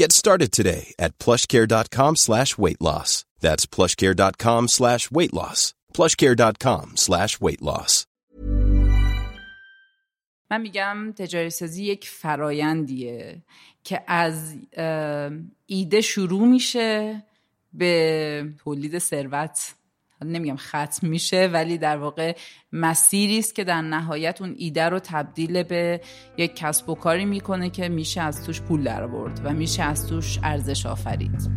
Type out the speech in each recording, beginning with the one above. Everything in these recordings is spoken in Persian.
Get started today at plushcare.com slash weight loss. That's plushcare.com slash weight loss. plushcare.com slash weight loss. من میگم تجاری سازی یک فرایندیه که از ایده شروع میشه به تولید ثروت نمیگم ختم میشه ولی در واقع مسیری است که در نهایت اون ایده رو تبدیل به یک کسب و کاری می‌کنه که میشه از توش پول در آورد و میشه از توش ارزش آفرید.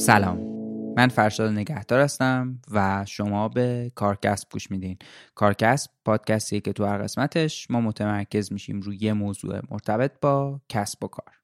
سلام. من فرشاد نگهدار هستم و شما به کارکست گوش میدین. کارکست پادکستی که تو هر قسمتش ما متمرکز میشیم روی یه موضوع مرتبط با کسب و کار.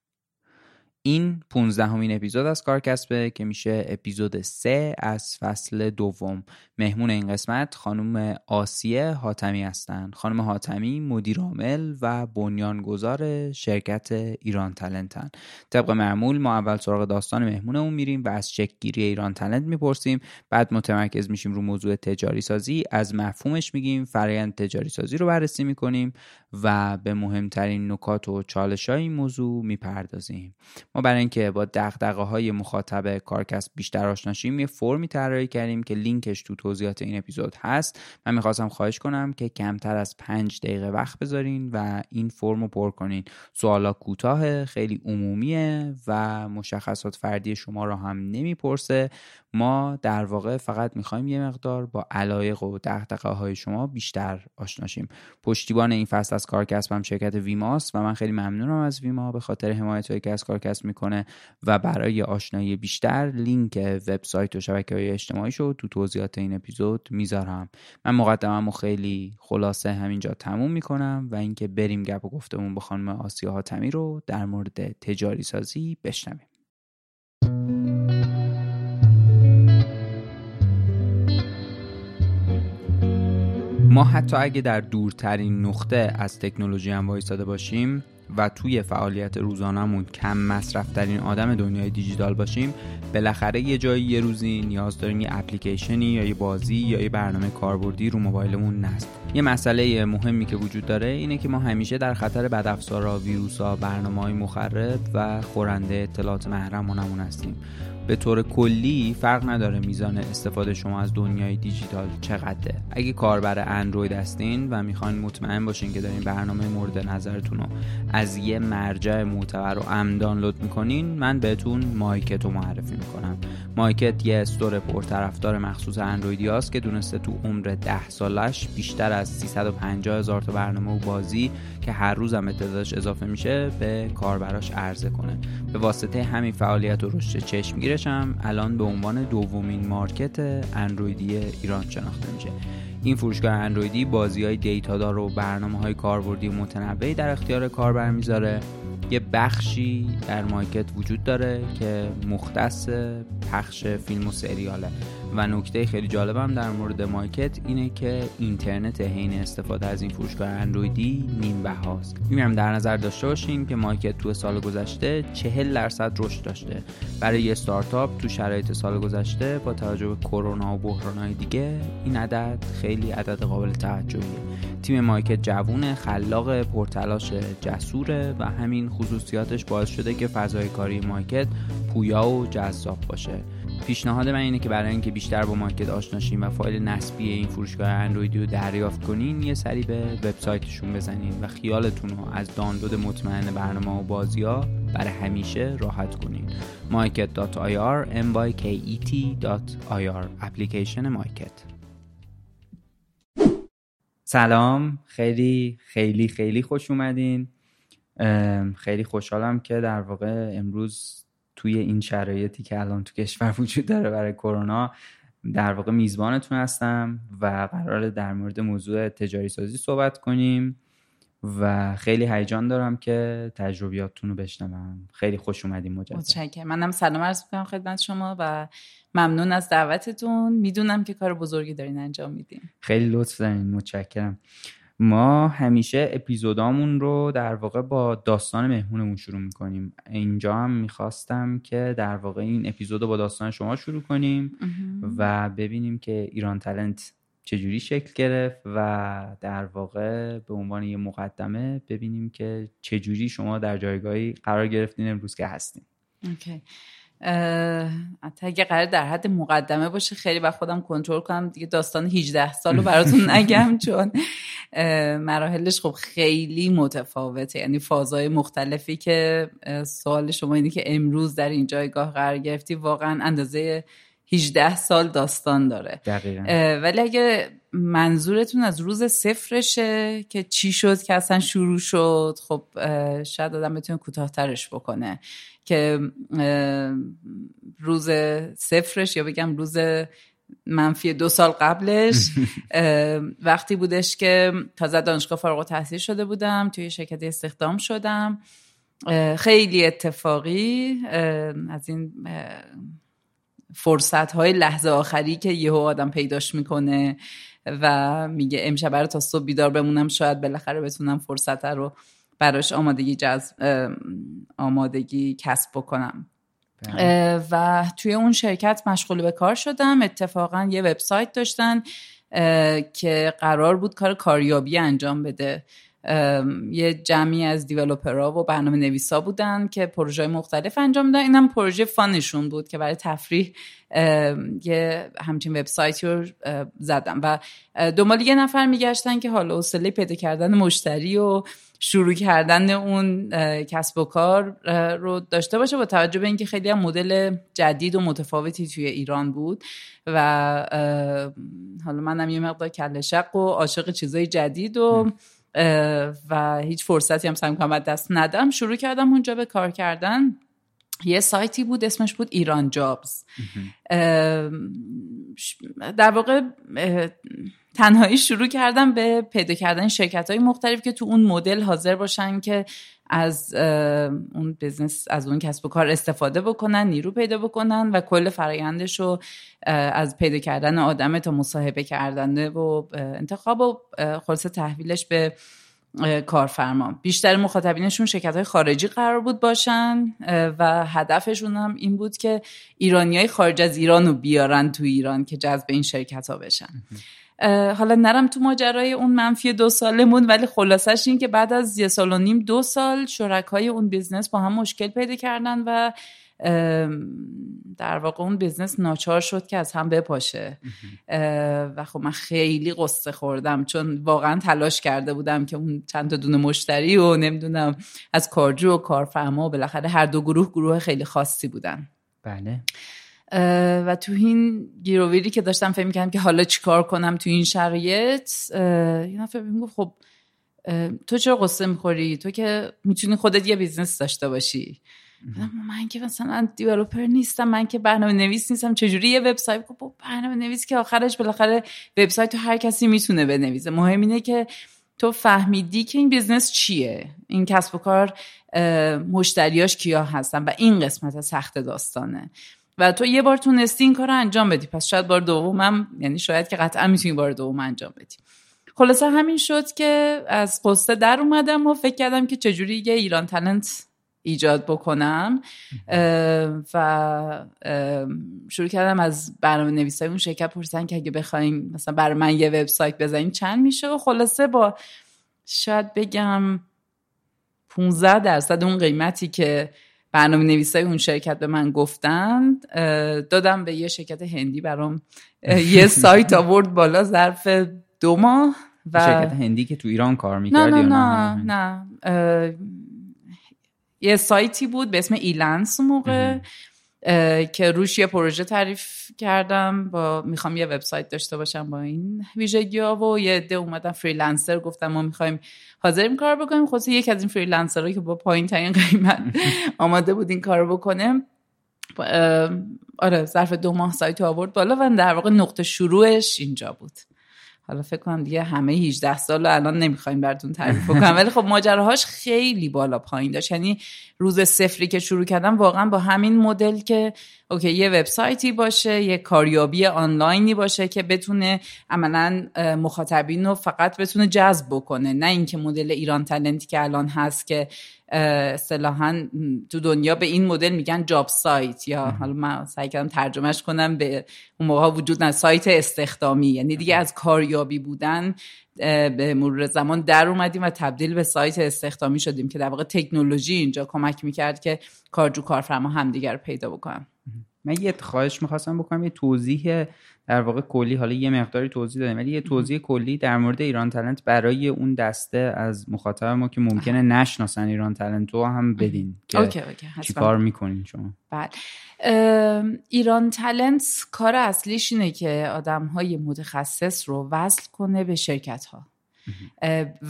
این 15 همین اپیزود از کارکسبه که میشه اپیزود 3 از فصل دوم. مهمون این قسمت خانم آسیه حاتمی هستند خانم حاتمی مدیر عامل و بنیانگذار شرکت ایران تلنتن. طبق معمول ما اول سراغ داستان مهمونمون میریم و از چکگیری ایران تلنت می‌پرسیم. بعد متمرکز میشیم رو موضوع تجاری سازی از مفهومش میگیم فرایند تجاری سازی رو بررسی می‌کنیم. و به مهمترین نکات و چالش های این موضوع می‌پردازیم. ما برای اینکه با دغدغه های مخاطب کارکست بیشتر آشناشیم یه فرمی طراحی کردیم که لینکش تو توضیحات این اپیزود هست. من می‌خواستم خواهش کنم که کمتر از پنج دقیقه وقت بذارین و این فرم رو پر کنین. سوالا کوتاه خیلی عمومیه و مشخصات فردی شما رو هم نمی‌پرسه. ما در واقع فقط می‌خوایم یه مقدار با علایق و دغدغه های شما بیشتر آشناشیم پشتیبان این فصل از کارکسب شرکت ویماست و من خیلی ممنونم از ویما به خاطر حمایت هایی که از کارکسب می‌کنه و برای آشنایی بیشتر لینک وبسایت و شبکه های اجتماعی شو تو توضیحات این اپیزود می‌ذارم. من مقدمم خیلی خلاصه همینجا تموم می‌کنم و اینکه بریم گپ و گفتمون با خانم آسیا حاتمی رو در مورد تجاری سازی بشنویم. ما حتی اگه در دورترین نقطه از تکنولوژی هم وایستاده باشیم و توی فعالیت روزانهمون کم مصرف ترین آدم دنیای دیجیتال باشیم بالاخره یه جایی یه روزی نیاز داریم یه اپلیکیشنی یا یه بازی یا یه برنامه کاربردی رو موبایلمون نصب یه مسئله مهمی که وجود داره اینه که ما همیشه در خطر بدافزارا ویروسا برنامه های مخرب و خورنده اطلاعات محرمانمون هستیم. به طور کلی فرق نداره میزان استفاده شما از دنیای دیجیتال چقدره. اگه کاربر اندروید هستین و می‌خواین مطمئن باشین که دارین برنامه مورد نظرتون رو از یه مرجع معتبر و امن دانلود می‌کنین من بهتون مایکت رو معرفی می‌کنم. مایکت یه استور پرطرفدار مخصوص اندرویدی هاست که دونسته تو عمر ده سالش بیشتر از 350 هزار تا برنامه و بازی که هر روز هم تعدادش اضافه میشه به کاربراش عرضه کنه. به واسطه همین فعالیت و رشد چشمگیرش هم الان به عنوان دومین مارکت اندرویدی ایران شناخته میشه. این فروشگاه اندرویدی بازی های دیتادار و برنامه های کاربردی متنوعی در اختیار کاربر می‌ذاره یه بخشی در مایکت وجود داره که مختص پخش فیلم و سریاله. و نکته خیلی جالبم در مورد مایکت اینه که اینترنت حین استفاده از این فروشگاه اندرویدی نیم بهاست میگم در نظر داشته باشین که مایکت تو سال گذشته 40 درصد رشد داشته. برای یه استارتاپ تو شرایط سال گذشته با توجه به کرونا و بحرانهای دیگه این عدد خیلی عدد قابل توجهیه. تیم مایکت جوون خلاق پرتلاش جسوره و همین خصوصیاتش باعث شده که فضای کاری مایکت پویا و جذاب باشه. پیشنهاد من اینه که برای اینکه بیشتر با مایکت آشنا شین و فایل نصبی این فروشگاه اندرویدی رو دریافت کنین یه سری به وبسایتشون بزنین و خیالتون رو از دانلود مطمئن برنامه و بازی ها برای همیشه راحت کنین. market.ir myket.ir اپلیکیشن مایکت. سلام خیلی خیلی خیلی خوش اومدین. خیلی خوشحالم که در واقع امروز توی این شرایطی که الان تو کشور وجود داره برای کرونا در واقع میزبانتون هستم و قرار در مورد موضوع تجاری سازی صحبت کنیم و خیلی هیجان دارم که تجربیاتتون رو بشنوم. خیلی خوش اومدیم مجدد. متشکرم. منم سلام عرض می‌کنم خدمت شما و ممنون از دعوتتون. می‌دونم که کار بزرگی دارین انجام میدین. خیلی لطف دارین متشکرم. ما همیشه اپیزودامون رو در واقع با داستان مهمونمون شروع می‌کنیم. اینجا هم می‌خواستم که در واقع این اپیزود رو با داستان شما شروع کنیم و ببینیم که ایران تلنت چجوری شکل گرفت و در واقع به عنوان یه مقدمه ببینیم که چجوری شما در جایگاهی قرار گرفتین امروز که هستیم اوکی. اگه قرار در حد مقدمه باشه خیلی با خودم کنترل کنم. دیگه داستان 18 سال رو براتون نگم چون مراحلش خب خیلی متفاوته. یعنی فازهای مختلفی که سوال شما اینه که امروز در این جایگاه قرار گرفتی واقعا اندازه 18 سال داستان داره. ولی اگه منظورتون از روز صفرشه که چی شد که اصلا شروع شد خب شاید آدم بتونه کوتاهترش بکنه که روز صفرش یا بگم روز منفی دو سال قبلش وقتی بودش که تازه دانشگاه فارغ تحصیل شده بودم توی شرکت استخدام شدم. خیلی اتفاقی از این فرصت های لحظه آخری که یهو آدم پیداش می‌کنه و میگه امشب برای تا صبح بیدار بمونم شاید بالاخره بتونم فرصت رو براش آمادگی جذب آمادگی کسب بکنم. بله. و توی اون شرکت مشغول به کار شدم. اتفاقا یه وبسایت داشتن که قرار بود کار کاریابی انجام بده. یه جمعی از دیولوپرها و برنامه نویسا بودن که پروژه مختلف انجام میدن. اینم پروژه فانشون بود که برای تفریح یه همچین وبسایتی رو زدم. و دنبال یه نفر میگشتن که حالا حوصله پیدا کردن مشتری و شروع کردن اون کسب و کار رو داشته باشه با توجه به اینکه خیلی هم مدل جدید و متفاوتی توی ایران بود. و حالا منم یه مقدار کل شق و عاشق چیزای جدید و و هیچ فرصتی هم سعی کنم دست ندم. شروع کردم اونجا به کار کردن. یه سایتی بود اسمش بود ایران جابز. در واقع تنهایی شروع کردم به پیدا کردن شرکت های مختلف که تو اون مدل حاضر باشن که از اون بزنس از اون کسب و کار استفاده بکنن نیرو پیدا بکنن و کل فرایندش رو از پیدا کردن آدم تا مصاحبه کردن و انتخاب و خلاص تحویلش به کارفرما. بیشتر مخاطبینشون شرکت های خارجی قرار بود باشن و هدفشون هم این بود که ایرانی های خارج از ایران رو بیارن تو ایران که جذب این شرکت ها بشن حالا نرم تو ماجرای اون منفی دو سالمون ولی خلاصش این که بعد از یه سال و نیم دو سال شرکای اون business با هم مشکل پیدا کردن و در واقع اون business ناچار شد که از هم بپاشه. و خب من خیلی غصه خوردم چون واقعا تلاش کرده بودم که اون چند تا دونه مشتری و نمی‌دونم از کارجو و کارفرما و بالاخره هر دو گروه گروه خیلی خاصی بودن. بله. و تو این گیروویری که داشتم فکر می‌کردم که حالا چیکار کنم تو این شرایط یه نفر می‌گفت خب تو چرا غصه می‌خوری؟ تو که می‌تونی خودت یه business داشته باشی. من که مثلا developer نیستم من که برنامه نویس نیستم چجوری یه وبسایت؟ خب برنامه نویس که آخرش بالاخره وبسایت تو هر کسی می‌تونه بنویسه. مهم اینه که تو فهمیدی که این business چیه. این کسب و کار مشتریاش کیا هستن و این قسمت سخت داستانه. و تو یه بار تونستی این کار رو انجام بدی. پس شاید بار دومم یعنی شاید که قطعا می‌تونی بار دوم انجام بدی. خلاصه همین شد که از غصه در اومدم و فکر کردم که چجوری یه ایران تلنت ایجاد بکنم. و شروع کردم از برنامه نویسای اون شرکت پرسیدن که اگه بخوایم مثلا برای من یه وبسایت بزنیم چند میشه؟ و خلاصه با شاید بگم 15 درصد اون قیمتی که برنامه نویسای اون شرکت به من گفتن دادم به یه شرکت هندی برام. یه سایت آورد بالا ظرف دو ماه و شرکت هندی که تو ایران کار می‌کرد نه نه نه, نه. یه سایتی بود به اسم Elance موقع که روش یه پروژه تعریف کردم با می‌خوام یه وبسایت داشته باشم با این ویژگی ها و یه عده اومدن freelancer گفتم ما می‌خوایم حاضریم کار بکنیم. خود یکی از این freelancer که با پایین ترین قیمت آماده بود این کار بکنه آره ظرف دو ماه سایت آورد بالا و در واقع نقطه شروعش اینجا بود. حالا فکر کنم دیگه همه 18 سال رو الان نمی‌خوایم براتون تعریف کنم ولی خب ماجراهاش خیلی بالا پایین داشت. یعنی روز صفری که شروع کردم واقعا با همین مدل که OK یه وبسایتی باشه یه کاریابی آنلاینی باشه که بتونه عملا مخاطبین رو فقط بتونه جذب بکنه. نه اینکه مدل ایران تلنتی که الان هست که اصطلاحا تو دنیا به این مدل میگن جاب سایت یا حالا من سعی کردم ترجمهش کنم به اون موقع وجود نه سایت استخدامی یعنی دیگه از کاریابی بودن به مرور زمان در اومدیم و تبدیل به سایت استخدامی شدیم که در واقع تکنولوژی اینجا کمک می‌کرد که کارجو کارفرما همدیگر رو پیدا بکنن. من یه خواهش می‌خواستم بکنم یه توضیح در واقع کلی حالا یه مقداری توضیح دادیم ولی یه توضیح کلی در مورد ایران تلنت برای اون دسته از مخاطب ما که ممکنه نشناسن ایران تلنت رو هم بدین که OK OK. چیکار می‌کنین شما. بله ایران تلنت کار اصلیش اینه که آدم های متخصص رو وصل کنه به شرکت ها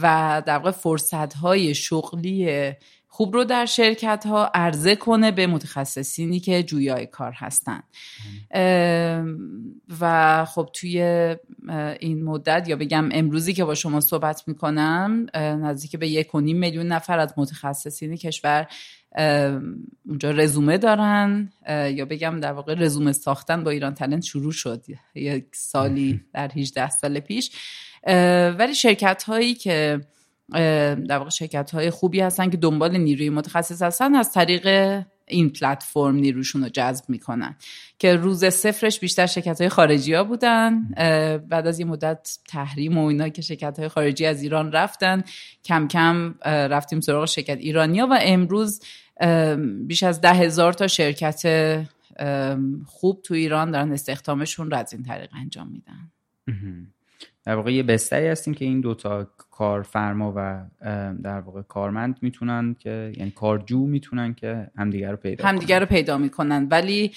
و در واقع فرصت های شغلی خوب رو در شرکت ها عرضه کنه به متخصصینی که جویای کار هستن. و خب توی این مدت یا بگم امروزی که با شما صحبت می‌کنم نزدیک به یک و نیم میلیون نفر از متخصصین کشور اونجا رزومه دارن. یا بگم در واقع رزومه ساختن با ایران تلنت شروع شد یک سالی در 18 سال پیش. ولی شرکت هایی که در واقع شرکت های خوبی هستن که دنبال نیروی متخصص هستن از طریق این پلتفرم نیروشون رو جذب می‌کنن. که روز صفرش بیشتر شرکت های خارجی ها بودن بعد از یه مدت تحریم و اینا که شرکت های خارجی از ایران رفتن کم کم رفتیم سراغ شرکت ایرانیا و امروز بیش از ده هزار تا شرکت خوب تو ایران دارن استخدامشون رو از این طریق انجام میدن. در واقع یه بستری هستیم که این دوتا کارفرما و در واقع کارمند می‌تونن که یعنی کارجو می‌تونن که همدیگر رو پیدا همدیگر رو پیدا می‌کنن. ولی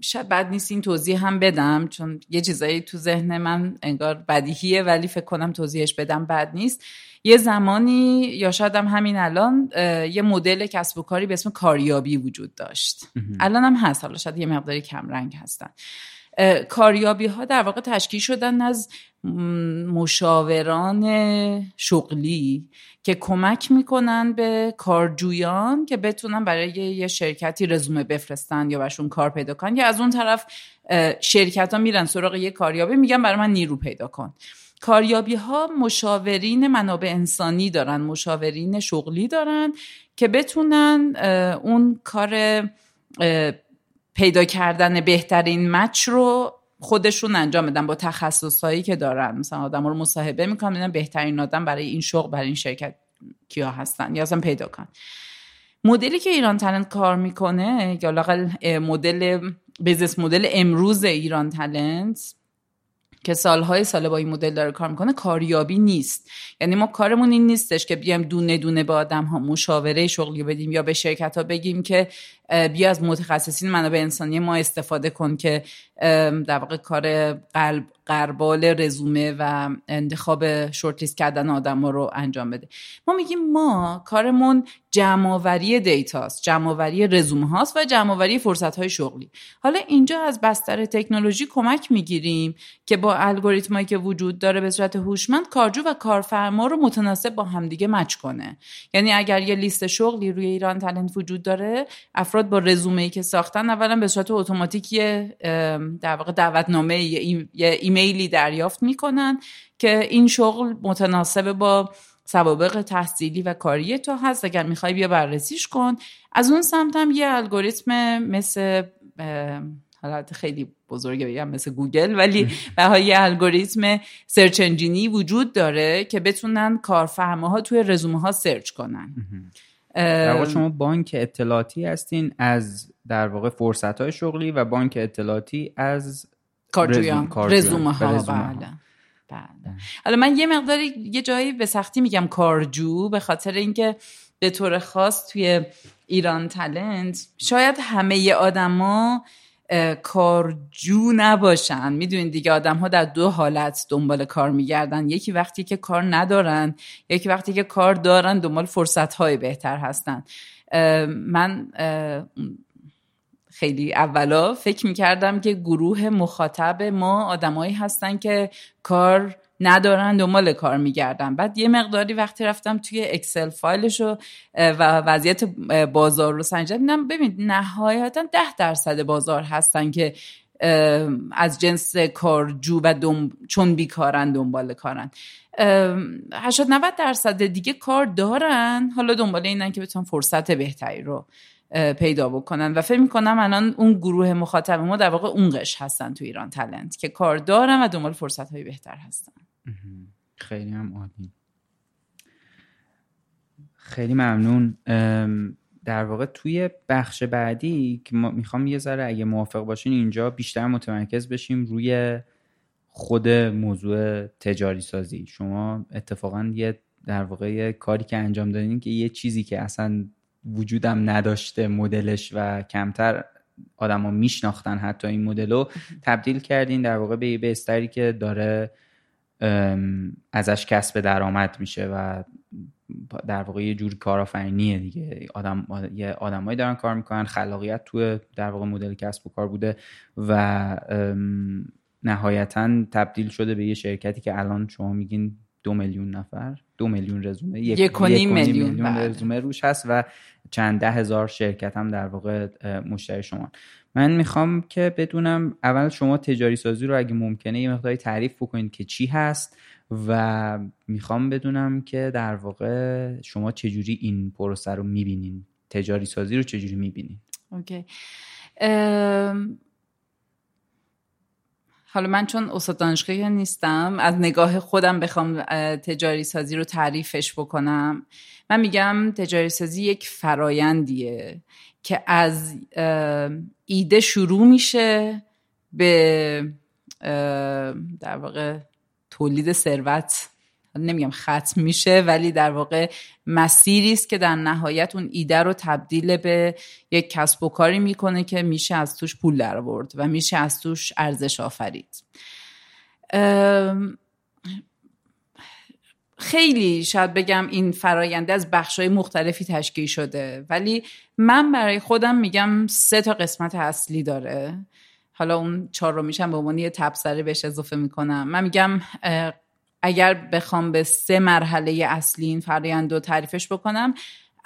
شاید بد نیست این توضیح هم بدم چون یه چیزایی تو ذهن من انگار بدیهیه ولی فکر کنم توضیحش بدم بد نیست. یه زمانی یا شاید هم همین الان یه مدل کسب و کاری به اسم کاریابی وجود داشت. الان هم هست حالا شاید یه مقداری کمرنگ هستن. کاریابی ها در واقع تشکیل شدن از مشاوران شغلی که کمک می‌کنن به کارجویان که بتونن برای یه شرکتی رزومه بفرستن یا برشون کار پیدا کنن. یا از اون طرف شرکت ها میرن سراغ یه کاریابی میگن برای من نیرو پیدا کن. کاریابی ها مشاورین منابع انسانی دارن مشاورین شغلی دارن که بتونن اون کار پیدا کردن بهترین match رو خودشون انجام بدن با تخصصهایی که دارن. مثلا آدم رو مصاحبه می‌کنن بهترین آدم برای این شغل برای این شرکت کیا هستن یا اصلا پیدا کن مدلی که IranTalent کار می‌کنه یا لااقل مدل business model امروز IranTalent که سالهای سال با این مدل داره کار می‌کنه کاریابی نیست. یعنی ما کارمون این نیستش که بیایم دونه دونه با آدم ها مشاوره شغلی بدیم یا به شرکت ها بگیم که بیا از متخصصین منابع انسانی ما استفاده کن که در واقع کار قلب قربال رزومه و انتخاب شورت کردن آدم ها رو انجام بده. ما میگیم ما کارمون جمعآوری دیتاست جمعآوری رزومه هاست و جمعآوری فرصت های شغلی. حالا اینجا از بستر تکنولوژی کمک می‌گیریم که با الگوریتمایی که وجود داره به صورت هوشمند کارجو و کارفرما رو متناسب با همدیگه مچ کنه. یعنی اگر یه لیست شغلی روی ایران تلنت وجود داره افراد با رزومه ای که ساختن اولا به صورت اتوماتیک در واقع دعوتنامه یه ایمیلی دریافت می‌کنن که این شغل متناسب با سوابق تحصیلی و کاری تو هست. اگر می‌خوای بیا بررسیش کن. از اون سمت هم یه الگوریتم مثل حالت خیلی بزرگه بگم مثل گوگل ولی به یه الگوریتم سرچ انجینی وجود داره که بتونن کارفرماها توی رزومه ها سرچ کنن. در واقع شما بانک اطلاعاتی هستین از در واقع فرصت های شغلی و بانک اطلاعاتی از کارجویان رزومه ها بله بله. حالا من یه مقداری یه جایی به سختی میگم کارجو به خاطر اینکه به طور خاص توی ایران تلنت شاید همه آدما کارجو نباشن. می‌دونید دیگه آدم ها در دو حالت دنبال کار میگردن. یکی وقتی که کار ندارن یکی وقتی که کار دارن دنبال فرصت های بهتر هستن. من خیلی اولا فکر می‌کردم که گروه مخاطب ما آدمایی هستن که کار ندارن دنبال کار میگردن. بعد یه مقداری وقتی رفتم توی اکسل فایلش و وضعیت بازار رو سنجیدم ببین نهایتا ده درصد بازار هستن که از جنس کارجو و دم... چون بیکارن دنبال کارن. 80 90 درصد دیگه کار دارن حالا دنبال اینن که بتونن فرصت بهتری رو پیدا بکنن. و فکر می‌کنم الان اون گروه مخاطب ما در واقع اون قش هستن تو ایران تلنت که کار دارن و دنبال فرصت های بهتر هستن. خیلی هم عالی. خیلی ممنون. در واقع توی بخش بعدی که می‌خوام یه ذره اگه موافق باشین اینجا بیشتر متمرکز بشیم روی خود موضوع تجاری سازی شما اتفاقا یه در واقع یه کاری که انجام دادین که یه چیزی که اصلا وجودم نداشته مدلش و کمتر آدما میشناختن حتی این مدل رو تبدیل کردین در واقع به یه استری که داره ازش کسب درآمد میشه و در واقع یه جور کارآفرینیه دیگه. آدم یه آدمایی دارن کار می‌کنن خلاقیت تو در واقع مدل کسب و کار بوده و نهایتا تبدیل شده به یه شرکتی که الان شما میگین دو میلیون نفر دو میلیون رزومه یک, یک میلیون, میلیون بله. رزومه روش هست و چند ده هزار شرکت هم در واقع مشتری شما من می‌خوام که بدونم اول شما تجاری سازی رو اگه ممکنه یه مقداری تعریف بکنید که چی هست و می‌خوام بدونم که در واقع شما چجوری این پروسه رو می‌بینین. تجاری سازی رو چجوری می‌بینین. اوکی. حالا من چون استاد دانشگاهی نیستم از نگاه خودم بخوام تجاری سازی رو تعریفش بکنم. من میگم تجاری سازی یک فرایندیه که از ایده شروع میشه به در واقع تولید ثروت. نمیگم ختم میشه ولی در واقع مسیری است که در نهایت اون ایده رو تبدیل به یک کسب و کاری می‌کنه که میشه از توش پول در آورد و میشه از توش ارزش آفرید. خیلی شاید بگم این فراینده از بخشای مختلفی تشکیل شده ولی من برای خودم میگم سه تا قسمت اصلی داره. حالا اون چهار رو میشم به عنوان یه تبصره بهش اضافه می‌کنم. من میگم اگر بخوام به سه مرحله اصلی این فرایند رو تعریفش بکنم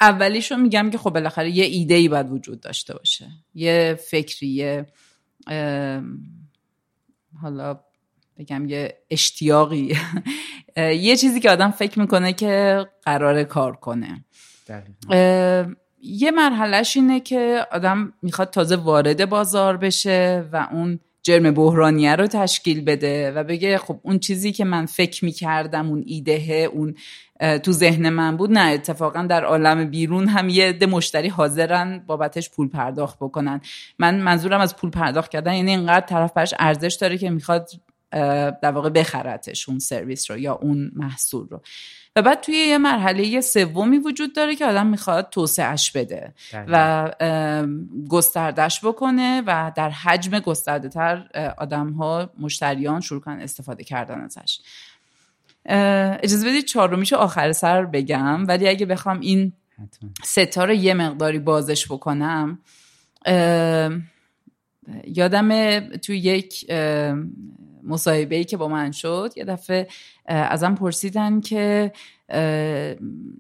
اولیش رو میگم که خب بالاخره یه ایده ای باید وجود داشته باشه. یه فکری یه حالا بگم یه اشتیاقی. یه چیزی که آدم فکر می‌کنه که قرار کار کنه. یه مرحلهش اینه که آدم می‌خواد تازه وارد بازار بشه و اون جرم بحرانیه رو تشکیل بده و بگه خب اون چیزی که من فکر می‌کردم اون ایدهه اون تو ذهن من بود نه اتفاقا در عالم بیرون هم یه عده مشتری حاضرن بابتش پول پرداخت بکنن. من منظورم از پول پرداخت کردن یعنی اینقدر طرف برش ارزش داره که می‌خواد در واقع بخرتش اون سرویس رو یا اون محصول رو. و بعد توی یه مرحله سومی وجود داره که آدم می‌خواد توسعهش بده و گستردش بکنه و در حجم گسترده تر آدم ها مشتریان شروع کنن استفاده کردن ازش. اجازه بدید چهارمیشو آخر سر بگم ولی اگه بخوام این ستا رو یه مقداری بازش بکنم یادم توی یک مصاحبه ای که با من شد یه دفعه ازم پرسیدن که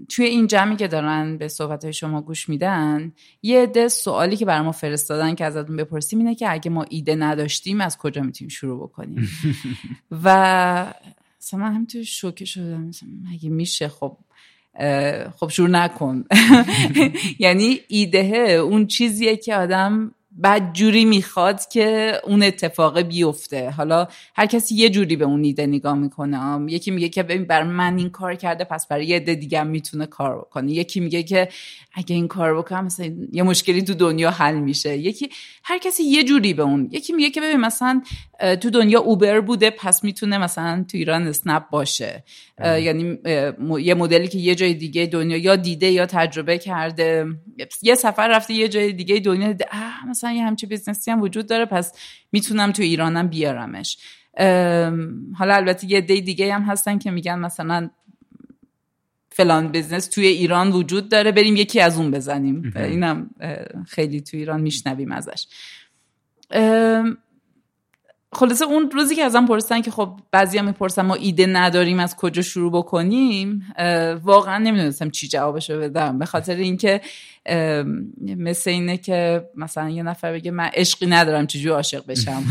توی این جمعی که دارن به صحبت های شما گوش میدن یه عده سوالی که بر ما فرستادن که ازتون بپرسیم اینه که اگه ما ایده نداشتیم از کجا می‌تونیم شروع بکنیم؟ و مثلا من همینطور شوکه شدم. اگه میشه؟ خب خب شروع نکن. یعنی ایده اون چیزیه که آدم بعد جوری می‌خواد که اون اتفاق بیفته. حالا هر کسی یه جوری به اون ایده نگاه می‌کنه. یکی میگه که ببین بر من این کار کرده پس برای یه عده دیگه می‌تونه کار بکنه. یکی میگه که اگه این کار بکنم مثلا یه مشکلی تو دنیا حل میشه. یکی هر کسی یه جوری به اون. یکی میگه که ببین مثلا تو دنیا اوبر بوده پس می‌تونه مثلا تو ایران اسنپ باشه. یعنی یه مدلی که یه جای دیگه دنیا یا دیده یا تجربه کرده. یه سفر رفته یه جای دیگه دنیا دیده. مثلا یه همچی business ی هم وجود داره پس می‌تونم تو ایرانم بیارمش. حالا البته یه عده دیگه هم هستن که میگن مثلا فلان business توی ایران وجود داره بریم یکی از اون بزنیم. اینم خیلی توی ایران میشنویم ازش. خلاصه اون روزی که ازم پرسیدن که خب بعضی هم می‌پرسن ما ایده نداریم از کجا شروع بکنیم واقعا نمی‌دونستم چی جوابشو بدم. به خاطر اینکه مثل اینه که مثلا یه نفر بگه من عشقی ندارم چجوری عاشق بشم؟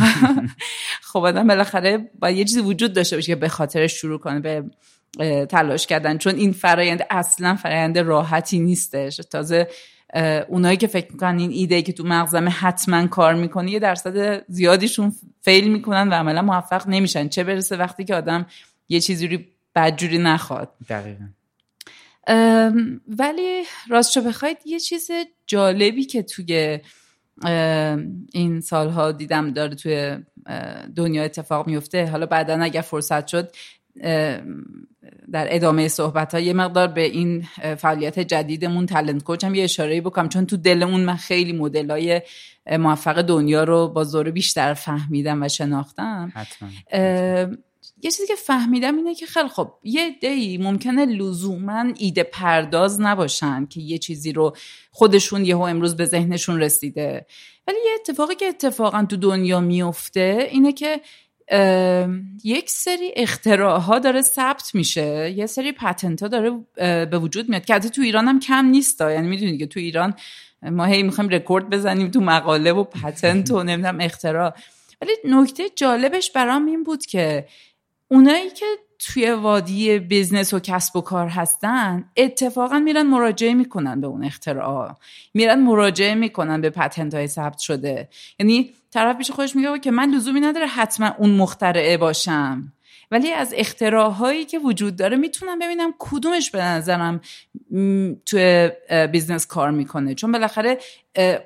خب آدم بالاخره باید یه چیزی وجود داشته باشه که به خاطرش شروع کنه به تلاش کردن. چون این فرایند اصلا فرایند راحتی نیستش. تازه اونایی که فکر می‌کنن این ایده که تو مغزم حتما کار می‌کنه یه درصد زیادیشون فیل می‌کنن و عملا موفق نمیشن. چه برسه وقتی که آدم یه چیزی رو بدجوری نخواد. دقیقا. ولی راستشو بخواید یه چیز جالبی که توی این سالها دیدم داره توی دنیا اتفاق میفته حالا بعدا اگر فرصت شد در ادامه صحبت ها یه مقدار به این فعالیت جدیدمون تلنت کوچ هم یه اشاره بکنم. چون تو دلمون من خیلی مدل های موفق دنیا رو با زور بیشتر فهمیدم و شناختم. حتما. یه چیزی که فهمیدم اینه که خیلی خب یه دی ممکنه لزوما ایده پرداز نباشن که یه چیزی رو خودشون یهو امروز به ذهنشون رسیده. ولی یه اتفاقی که اتفاقا تو دنیا میفته اینه که یک سری اختراع داره ثبت میشه. یه سری پتنت ها داره به وجود میاد که تو ایران هم کم نیست یعنی می‌دونید که تو ایران ما هی می‌خوایم رکورد بزنیم تو مقاله و پتنت و نمی‌دونم اختراع. ولی نکته جالبش برام این بود که اونایی که توی وادی business و کسب و کار هستن اتفاقا میرن مراجعه می‌کنن به اون اختراع. میرن مراجعه می‌کنن به patent های ثبت شده. یعنی طرف پیش خودش میگه که من لزومی نداره حتما اون مخترعه باشم. ولی از اختراعهایی که وجود داره می‌تونم ببینم کدومش به نظرم توی business کار می‌کنه. چون بالاخره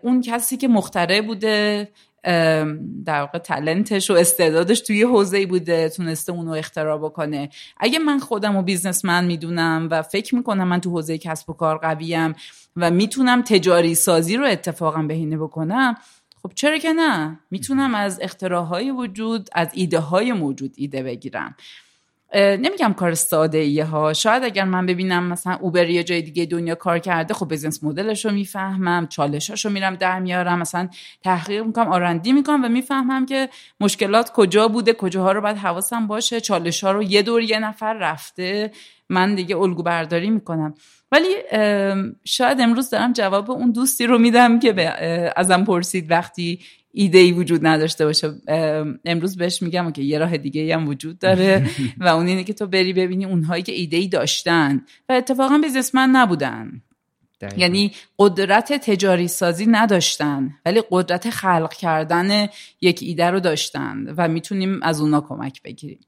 اون کسی که مخترع بوده در واقع تلنتش و استعدادش توی حوزه بوده تونسته اونو اختراع بکنه. اگه من خودم و بیزنسمن می‌دونم و فکر می‌کنم من تو حوزه کسب و کار قویم و می‌تونم تجاری سازی رو اتفاقا بهینه بکنم خب چرا که نه؟ می‌تونم از اختراعهای وجود از ایده های موجود ایده بگیرم. نمیگم کار ساده ایه ها. شاید اگر من ببینم مثلا اوبر یه جای دیگه دنیا کار کرده خب بزنس مدلش رو می‌فهمم چالشاش رو میرم در میارم. مثلا تحقیق می‌کنم آرندی می‌کنم و می‌فهمم که مشکلات کجا بوده کجاها رو باید حواسم باشه. چالش ها رو یه دور یه نفر رفته من دیگه الگو برداری می‌کنم. ولی شاید امروز دارم جواب اون دوستی رو میدم که ازم پرسید وقتی ایده ای وجود نداشته باشه. امروز بهش میگم که یه راه دیگه هم وجود داره و اون اینه که تو بری ببینی اونهایی که ایده ای داشتن و اتفاقا بیزنسمن نبودن. یعنی قدرت تجاری سازی نداشتن ولی قدرت خلق کردن یک ایده رو داشتن و می‌تونیم از اونا کمک بگیریم.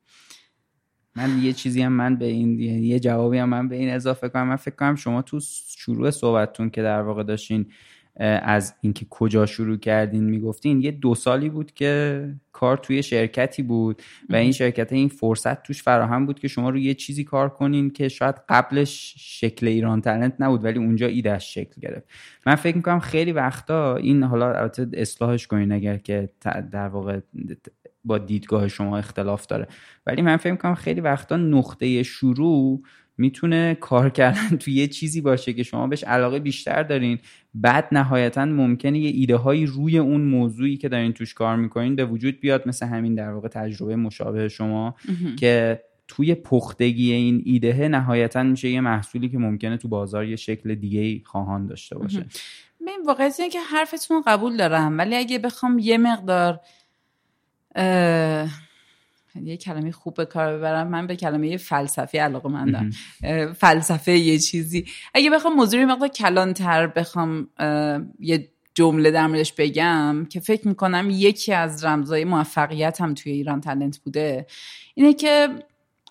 من یه چیزی هم من به این یه جوابی هم من به این اضافه کنم. من فکر کنم شما تو شروع صحبتتون که در واقع داشتین از اینکه کجا شروع کردین می‌گفتین. یه دو سالی بود که کار توی شرکتی بود و این شرکت این فرصت توش فراهم بود که شما رو یه چیزی کار کنین که شاید قبلش شکل ایران تلنت نبود ولی اونجا ایدهش شکل گرفت. من فکر می‌کنم خیلی وقتا این حالا البته اصلاحش کنین اگر که در واقع با دیدگاه شما اختلاف داره. ولی من فکر می‌کنم خیلی وقتا نقطه شروع می‌تونه کار کردن توی یه چیزی باشه که شما بهش علاقه بیشتر دارین. بعد نهایتا ممکنه یه ایده هایی روی اون موضوعی که دارین توش کار می‌کنین به وجود بیاد مثل همین در واقع تجربه مشابه شما که توی پختگی این ایده نهایتا میشه یه محصولی که ممکنه تو بازار یه شکل دیگه خواهان داشته باشه. من واقعیت که حرفتون قبول دارم ولی اگه بخوام یه مقدار یه کلمه خوب به کار ببرم. من به کلمه فلسفی علاقه مندم فلسفه یه چیزی. اگه بخوام موضوعی مقدار کلانتر بخوام یه جمله در موردش بگم که فکر می‌کنم یکی از رمزای موفقیت هم توی ایران تلنت بوده اینه که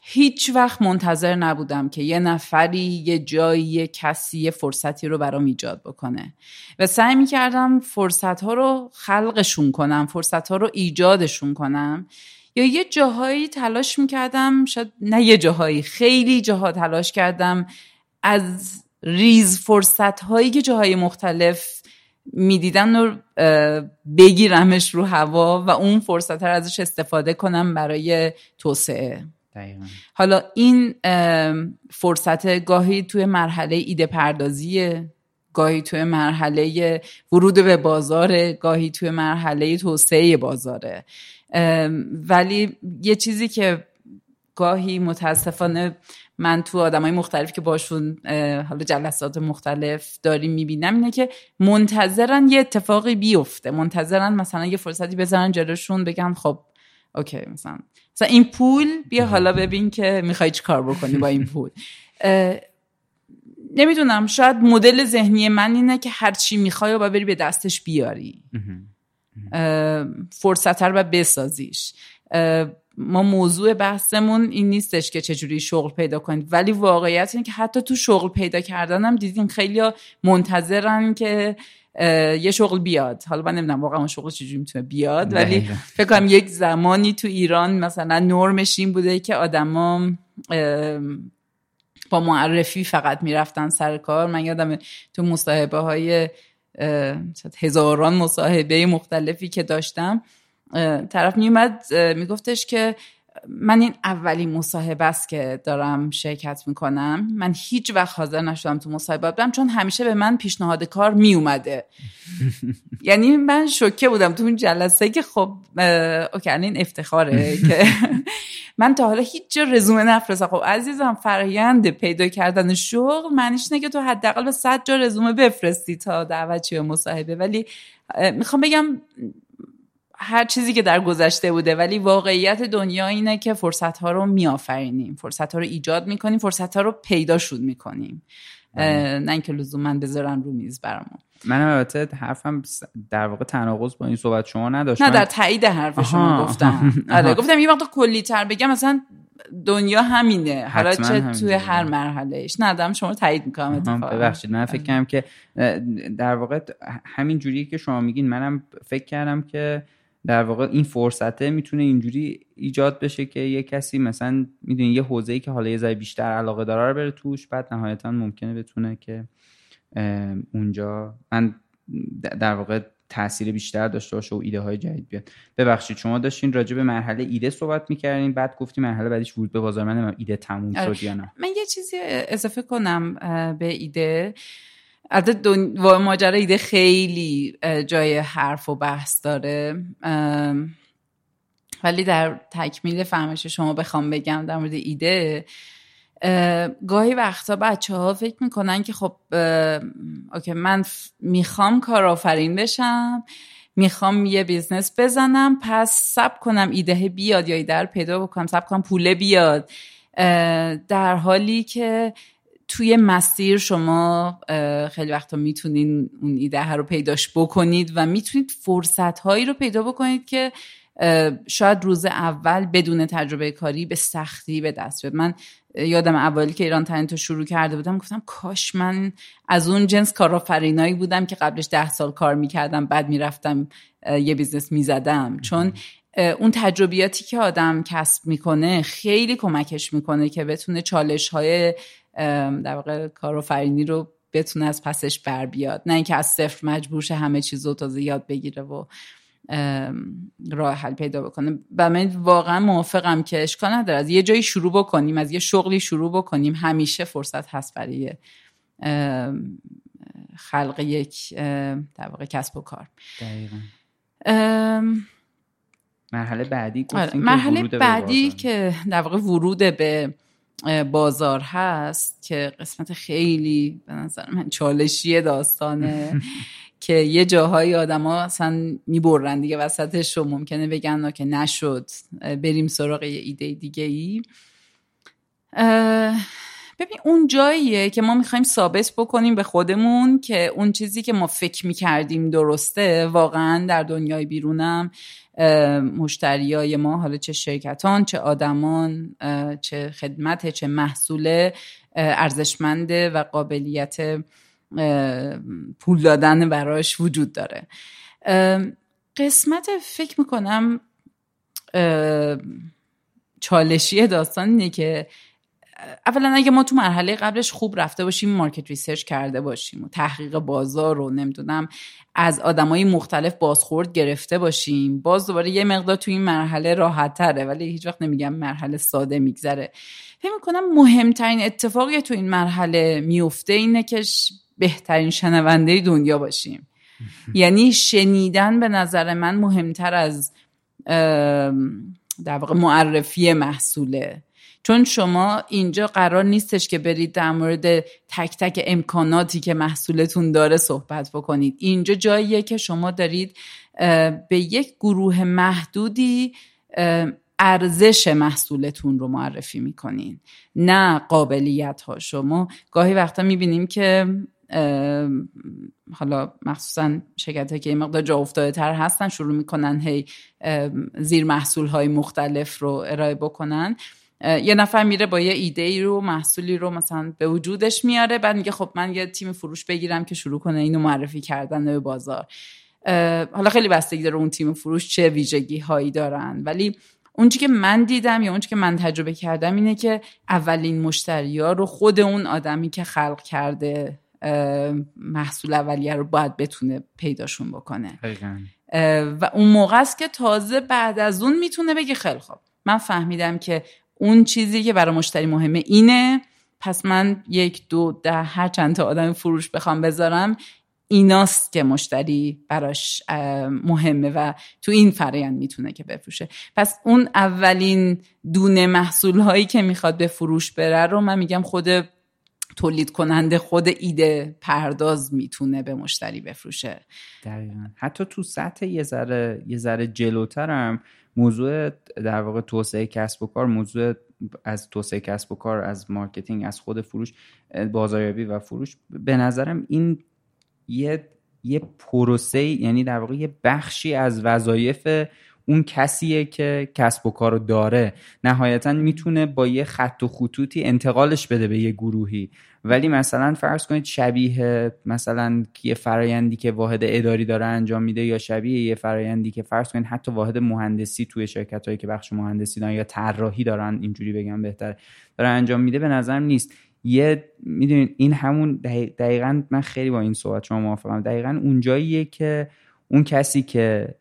هیچ وقت منتظر نبودم که یه نفری یه جایی یه کسی یه فرصتی رو برام ایجاد بکنه. و سعی می‌کردم فرصت ها رو خلقشون کنم فرصت ها رو ایجادشون کنم. یا یه جاهایی تلاش می‌کردم شاید نه یه جاهایی خیلی جاها تلاش کردم از ریز فرصت هایی که جاهای مختلف می‌دیدم رو بگیرمش رو هوا و اون فرصت رو ازش استفاده کنم برای توسعه. حالا این فرصت گاهی توی مرحله ایده پردازیه گاهی توی مرحله ورود به بازار گاهی توی مرحله توسعه بازاره. ولی یه چیزی که گاهی متاسفانه من تو آدمای مختلف که باشون حالا جلسات مختلف داریم می‌بینم اینه که منتظرن یه اتفاقی بیفته. منتظرن مثلا یه فرصتی بزنن جلوشون بگم خب اوکی مثلا مثلا این پول بیا حالا ببین که می‌خوای چی کار بکنی با این پول. نمی‌دونم شاید مدل ذهنی من اینه که هر چی می‌خوای و بری به دستش بیاری. فرصت رو بسازیش. ما موضوع بحثمون این نیستش که چجوری شغل پیدا کنید ولی واقعیت اینه که حتی تو شغل پیدا کردن هم دیدیم خیلی منتظرن که یه شغل بیاد. حالا من نمی‌دونم واقعا اون شغل چجوری می‌تونه بیاد ولی فکر کنم یک زمانی تو ایران مثلا نرمش این بوده که آدما با معرفی فقط می‌رفتن سر کار. من یادم تو مصاحبه های هزاران مصاحبه مختلفی که داشتم طرف میومد میگفتش که من این اولین مصاحبه است که دارم شرکت می‌کنم. من هیچ وقت حاضر نشدم تو مصاحبه بدم چون همیشه به من پیشنهاد کار میومده یعنی من شوکه بودم تو اون جلسه که خب اوکی این افتخاره که من تا حالا هیچ جا رزومه نفرستم خب عزیزم فرایند پیدا کردن شغل معنیش نه که تو حداقل به 100 جا رزومه بفرستی تا دعوت چه مصاحبه. ولی می‌خوام بگم هر چیزی که در گذشته بوده ولی واقعیت دنیا اینه که فرصت ها رو میآفرینیم. فرصت ها رو ایجاد می‌کنیم فرصت ها رو پیداشون می‌کنیم. بله. نه اینکه لزوما بذارن رو میز برامون. منم البته حرفم در واقع تناقض با این صحبت شما نداشت. نه در تایید حرف شما گفتم. آره گفتم یه وقت کلی تر بگم مثلا دنیا همینه. حالا چه توی هر مرحلهش ندم شما تایید می‌کنم ببخشید من فکر کردم که در واقع همین جوری که شما میگین. منم فکر کردم که در واقع این فرصته می‌تونه اینجوری ایجاد بشه که یه کسی مثلا می‌دونی یه حوزه‌ای که حالا یه ذره بیشتر علاقه داره رو بره توش بعد نهایتا ممکنه بتونه که اونجا من در واقع تاثیر بیشتر داشته باشه و ایده های جدید بیاد. ببخشید شما داشتین راجع به مرحله ایده صحبت می‌کردین بعد گفتی مرحله بعدیش ورود به بازار. من ایده تموم آره. شد یا نه. من یه چیزی اضافه کنم به ایده. البته. ماجرا ایده خیلی جای حرف و بحث داره ولی در تکمیل فهمش شما بخوام بگم در مورد ایده گاهی وقتا بچه ها فکر می‌کنن که خب okay من می‌خوام کارآفرین بشم می‌خوام یه business بزنم پس صبر کنم ایده بیاد یا ایده رو پیدا بکنم صبر کنم پوله بیاد در حالی که توی مسیر شما خیلی وقتا می‌تونین اون ایده رو پیداش بکنید و می‌تونید فرصت هایی رو پیدا بکنید که شاید روز اول بدون تجربه کاری به سختی به دست بیاد. من یادم اولی که IranTalent و شروع کرده بودم گفتم کاش من از اون جنس کارآفرینایی بودم که قبلش ده سال کار می‌کردم بعد می‌رفتم یه business می‌زدم. چون اون تجربیاتی که آدم کسب می‌کنه خیلی کمکش می‌کنه که بتونه چالش های در واقع کارآفرینی رو بتونه از پسش بر بیاد. نه اینکه از صفر مجبور شه همه چیز رو تازه یاد بگیره و راه حل پیدا بکنه. و من واقعا موافقم که اشکال نداره. از یه جایی شروع بکنیم از یه شغلی شروع بکنیم همیشه فرصت هست برای خلق یک در واقع کسب و کار. دقیقا. مرحله بعدی مرحله بعدی که در واقع ورود به بازار هست که قسمت خیلی به نظر من چالشی داستانه که یه جاهایی آدما اصلا می‌برن دیگه وسطش رو ممکنه بگن که نشد بریم سراغ یه ایده دیگه ای ببین اون جاییه که ما می‌خوایم ثابت بکنیم به خودمون که اون چیزی که ما فکر می‌کردیم درسته واقعا در دنیای بیرونم مشتریای ما حالا چه شرکتان چه آدمان چه خدمت چه محصول ارزشمنده و قابلیت پول دادن براش وجود داره. قسمت فکر می‌کنم چالشی داستان اینه که اولا اگه ما تو مرحله قبلش خوب رفته باشیم market research کرده باشیم و تحقیق بازار رو نمی‌دونم از آدمای مختلف بازخورد گرفته باشیم. باز دوباره یه مقدار تو این مرحله راحت تره ولی هیچ وقت نمیگم مرحله ساده میگذره. فکر می‌کنم مهمترین اتفاقی تو این مرحله میفته اینه که بهترین شنونده دنیا باشیم. یعنی شنیدن به نظر من مهمتر از در واقع معرفی محصوله. چون شما اینجا قرار نیستش که برید در مورد تک تک امکاناتی که محصولتون داره صحبت بکنید. اینجا جاییه که شما دارید به یک گروه محدودی ارزش محصولتون رو معرفی می‌کنین. نه قابلیت ها شما گاهی وقتا می‌بینیم که حالا مخصوصا شرکت که این مقدار جا افتاده تر هستن شروع می‌کنن هی زیر محصول های مختلف رو ارائه بکنن. یه نفر میره با یه ایده ای رو محصولی رو مثلا به وجودش میاره بعد میگه خب من یه تیم فروش بگیرم که شروع کنه اینو معرفی کردن به بازار. حالا خیلی بستگی داره اون تیم فروش چه ویژگی هایی دارن. ولی اونچه که من دیدم یا اونچه که من تجربه کردم اینه که اولین مشتری ها رو خود اون آدمی که خلق کرده محصول اولیه رو باید بتونه پیداشون بکنه. و اون موقع است که تازه بعد از اون می‌تونه بگه خیلی خوب. من فهمیدم که اون چیزی که برای مشتری مهمه اینه پس من یک دو ده هر چند تا آدم فروش بخوام بذارم ایناست که مشتری براش مهمه و تو این فرایند می‌تونه که بفروشه. پس اون اولین دونه محصول هایی که می‌خواد به فروش بره رو من میگم خود تولید کننده خود ایده پرداز می‌تونه به مشتری بفروشه. دقیقا. حتی تو سطح یه ذره یه ذره جلوترم موضوع در واقع توسعه کسب و کار موضوع از توسعه کسب و کار از marketing از خود فروش بازاریابی و فروش به نظرم این یه یه پروسه یعنی در واقع یه بخشی از وظایف اون کسیه که کسب و کار رو داره. نهایتا می‌تونه با یه خط و خطوطی انتقالش بده به یه گروهی. ولی مثلا فرض کنید شبیه مثلا یه فرایندی که واحد اداری داره انجام میده یا شبیه یه فرایندی که فرض کنید حتی واحد مهندسی توی شرکت هایی که بخش مهندسی دارن یا طراحی دارن اینجوری بگم بهتر داره انجام میده به نظرم نیست. یه می‌دونید این همون دقیقا من خیلی با این صحبت شما موافقم. دقیقا اونجاییه که اون کسی که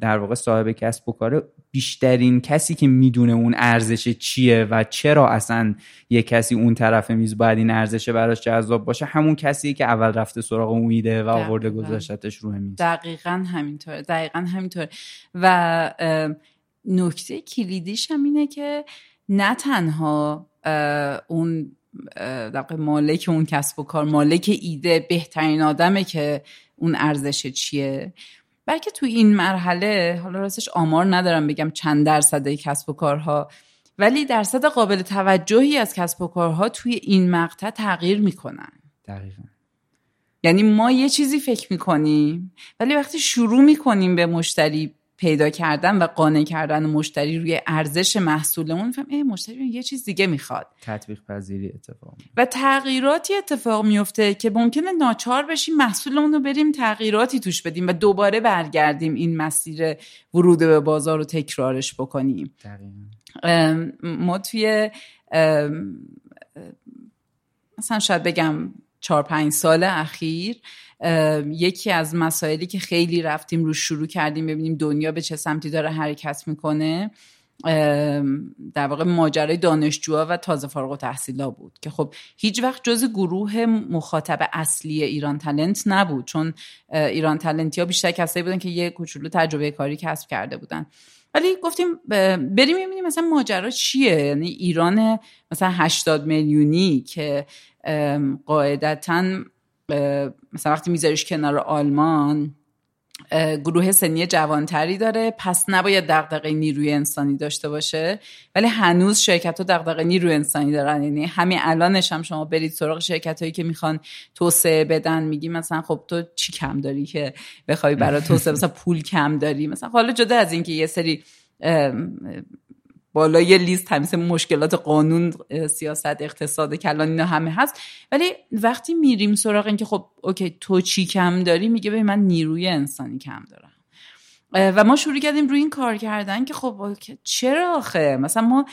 در واقع صاحب کسب و کاره بیشترین کسی که می‌دونه اون ارزش چیه و چرا اصلا یه کسی اون طرف میز باید این ارزش براش جذاب باشه همون کسی که اول رفته سراغ اون ایده و آورده گذاشتش روی میز. دقیقا همینطوره دقیقا همینطوره و نکته کلیدیش هم اینه که نه تنها اون در مالک اون کسب و کار مالک ایده بهترین آدمه که اون ارزش چیه؟ بلکه توی این مرحله حالا راستش آمار ندارم بگم چند درصد کسب و کارها ولی درصد قابل توجهی از کسب و کارها توی این مقطع تغییر می‌کنن. دقیقا. یعنی ما یه چیزی فکر می‌کنیم ولی وقتی شروع می‌کنیم به مشتری پیدا کردن و قانع کردن مشتری روی ارزش محصولمون فهم ای مشتری یه چیز دیگه می‌خواد. تطبیق پذیری اتفاق و تغییراتی اتفاق میفته که ممکنه ناچار بشیم محصولمون رو بریم تغییراتی توش بدیم و دوباره برگردیم این مسیر ورود به بازار رو تکرارش بکنیم. ما توی مثلا شاید بگم چهار پنج سال اخیر یکی از مسائلی که خیلی رفتیم رو شروع کردیم ببینیم دنیا به چه سمتی داره حرکت می‌کنه در واقع ماجرای دانشجوها و تازه فارغ و بود که خب هیچ وقت جز گروه مخاطب اصلی ایران تلنت نبود چون ایران تلنتی بیشتر کسایی بودن که یه کوچولو تجربه کاری کسب کرده بودن. ولی گفتیم بریم ببینیم مثلا ماجرا چیه؟ یعنی ایران مثلا 80 میلیونی که قاعدتا مثلا وقتی میذاریش کنار آلمان گروه سنی جوانتری داره. پس نباید دغدغه نیروی انسانی داشته باشه. ولی هنوز شرکت ها دغدغه نیروی انسانی دارن. یعنی همین الانش هم شما برید سراغ شرکت هایی که می‌خوان توسعه بدن. میگی مثلا خب تو چی کم داری که بخوای برای توسعه؟ مثلا پول کم داری. مثلا حالا جدا از اینکه یه سری بالا یه لیست همیشه مشکلات قانون سیاست اقتصاد کلان اینا همه هست. ولی وقتی میریم سراغ این که خب اوکی تو چی کم داری؟ میگه به من نیروی انسانی کم دارم. و ما شروع کردیم روی این کار کردن که خب چرا آخه؟ مثلا ما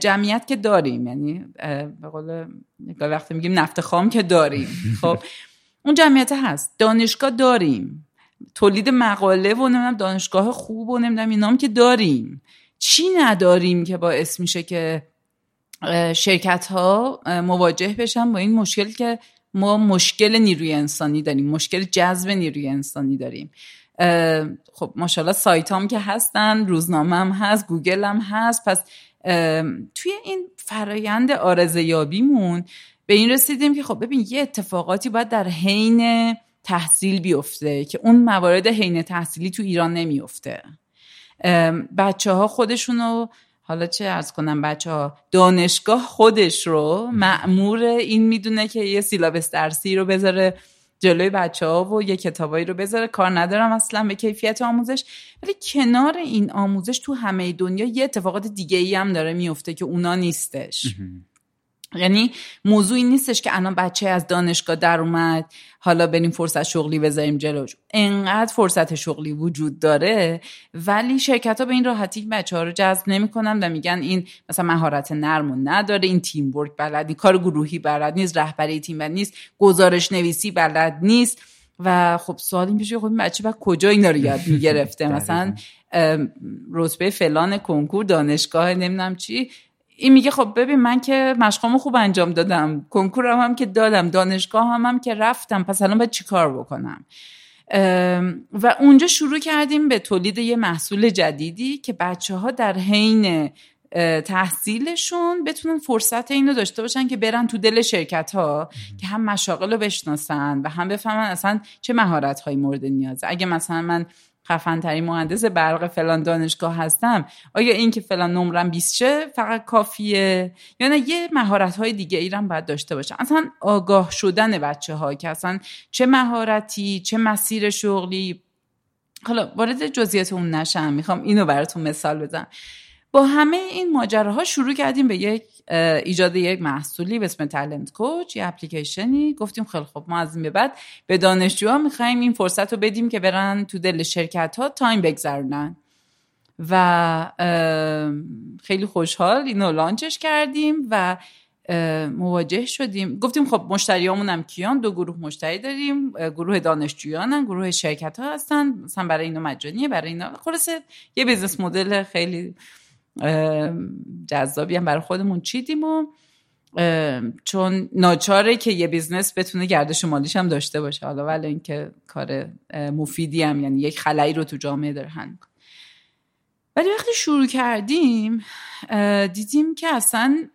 جمعیت که داریم یعنی به قول وقتی میگیم نفت خام که داریم. خب اون جمعیت هست. دانشگاه داریم. تولید مقاله و نمی‌دونم دانشگاه خوب و نمی‌دونم اینام که داریم. چی نداریم که باعث میشه که شرکت ها مواجه بشن با این مشکل که ما مشکل نیروی انسانی داریم مشکل جذب نیروی انسانی داریم. خب ماشاءالله سایت هم که هستن روزنامه هم هست گوگل هم هست. پس توی این فرایند آرزه یابیمون به این رسیدیم که خب ببین یه اتفاقاتی باید در حین تحصیل بیفته که اون موارد حین تحصیلی تو ایران نمیفته. بچه ها خودشونو حالا چه ارز کنم بچه ها دانشگاه خودش رو معمور این می‌دونه که یه سیلابس درسی رو بذاره جلوی بچه ها و یه کتابایی رو بذاره. کار ندارم اصلا به کیفیت آموزش. ولی کنار این آموزش تو همه دنیا یه اتفاقات دیگه ای هم داره میفته که اونا نیستش. یعنی موضوع این نیستش که الان بچه از دانشگاه در اومد حالا بریم فرصت شغلی بذاریم جلوش انقدر فرصت شغلی وجود داره ولی شرکت ها به این راحتی بچه ها رو جذب نمی‌کنن و میگن این مثلا مهارت نرم نداره این تیم ورک بلد نیست کار گروهی بلد نیست رهبری تیم بلد نیست گزارش نویسی بلد نیست. و خب سوال این پیش خب بچه بعد کجا اینا رو یاد می‌گرفته؟ مثلا رتبه فلان کنکور دانشگاه نمی‌دونم چی. این میگه خب ببین من که مشقامو خوب انجام دادم. کنکورم هم که دادم. دانشگاه هم, هم که رفتم. پس الان باید چیکار بکنم؟ و اونجا شروع کردیم به تولید یه محصول جدیدی که بچه ها در حین تحصیلشون بتونن فرصت اینو داشته باشن که برن تو دل شرکت ها که هم مشاغل رو بشناسن و هم بفهمن اصلا چه مهارت هایی مورد نیازه. اگه مثلا من خفن ترین مهندس برق فلان دانشگاه هستم. آیا این که فلان نمرم 20 شه فقط کافیه؟ یا نه یه مهارت های دیگه ایران باید داشته باشن اصلا آگاه شدن بچه ها که اصلا چه مهارتی چه مسیر شغلی. حالا وارد جزئیات اون نشم. می‌خوام اینو براتون مثال بزنم. با همه این ماجراها شروع کردیم به یک ایجاد یک محصولی به اسم Talent Coach یه اپلیکیشنی. گفتیم خیلی خب ما از این به بعد به دانشجوها می‌خوایم این فرصت رو بدیم که برن تو دل شرکت ها time بگذرونن. و خیلی خوشحال اینو launch ش کردیم و مواجه شدیم. گفتیم خب مشتریامون هم کیان؟ دو گروه مشتری داریم. گروه دانشجویانن گروه شرکت ها هستن. مثلا برای اینا مجانیه برای اینا خلاصه یه business model خیلی جذابی هم برای خودمون چیدیم و چون ناچاره که یه business بتونه گردش مالیش هم داشته باشه. حالا ولی اینکه کار مفیدی هم یعنی یک خلایی رو تو جامعه داره هن ولی وقتی شروع کردیم دیدیم که اصلا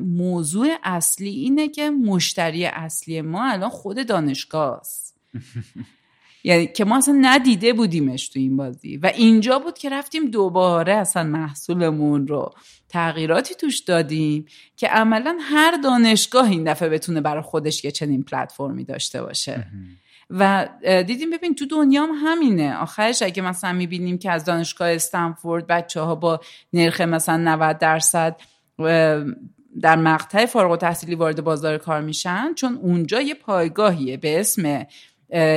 موضوع اصلی اینه که مشتری اصلی ما الان خود دانشگاه است یعنی که ما اصلا ندیده بودیمش تو این بازی. و اینجا بود که رفتیم دوباره اصلا محصولمون رو تغییراتی توش دادیم که عملا هر دانشگاه این دفعه بتونه برای خودش یه چنین پلتفرمی داشته باشه. و دیدیم ببین تو دنیا هم همینه. آخرش اگه مثلا می‌بینیم که از دانشگاه استنفورد بچه ها با نرخ مثلا 90 درصد در مقطع فارغ و تحصیلی وارد بازار کار میشن چون اونجا یه پایگاهیه به اسم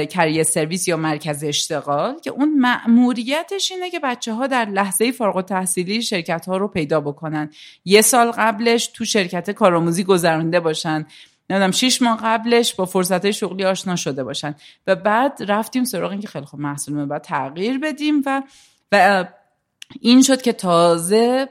کریر سرویس یا مرکز اشتغال که اون مأموریتش اینه که بچه ها در لحظه فارغ تحصیلی شرکت ها رو پیدا بکنن. یه سال قبلش تو شرکت کارآموزی گذرونده باشن. نمی‌دونم شیش ماه قبلش با فرصت شغلی آشنا شده باشن. و بعد رفتیم سراغ این که خیلی خوب محصول بعد تغییر بدیم و و این شد که تازه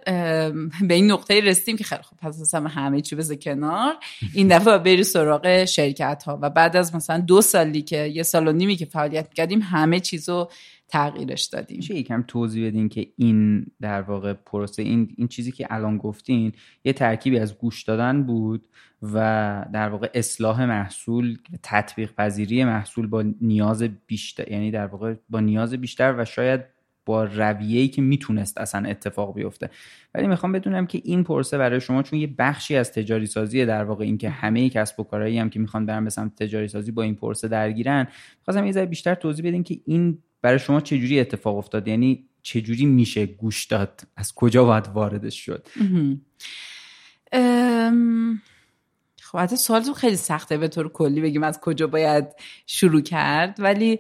به این نقطه رسیدیم که خیلی خوب پس اصلا همه چی بذار کنار. این دفعه بری سراغ شرکت ها و بعد از مثلا دو سالی که یه سال و نیمی که فعالیت کردیم همه چیزو تغییرش دادیم. میشه یکم توضیح بدین که این در واقع پروسه این, این چیزی که الان گفتین یه ترکیبی از گوش دادن بود و در واقع اصلاح محصول تطبیق پذیری محصول با نیاز بیشتر یعنی در واقع با نیاز بیشتر و شاید با رویه‌ای که می‌تونست اصلا اتفاق بیفته. ولی می‌خوام بدونم که این پرسه برای شما چون یه بخشی از تجاری سازی در واقع این که همه کسب و کارهایی هم که می‌خوان برن به سمت تجاری سازی با این پرسه درگیرن خواستم یه ذره بیشتر توضیح بدین که این برای شما چجوری اتفاق افتاد؟ یعنی چجوری میشه گوش داد؟ از کجا باید واردش شد؟ خب حتی سوالتون خیلی سخته به طور کلی بگیم از کجا باید شروع کرد ولی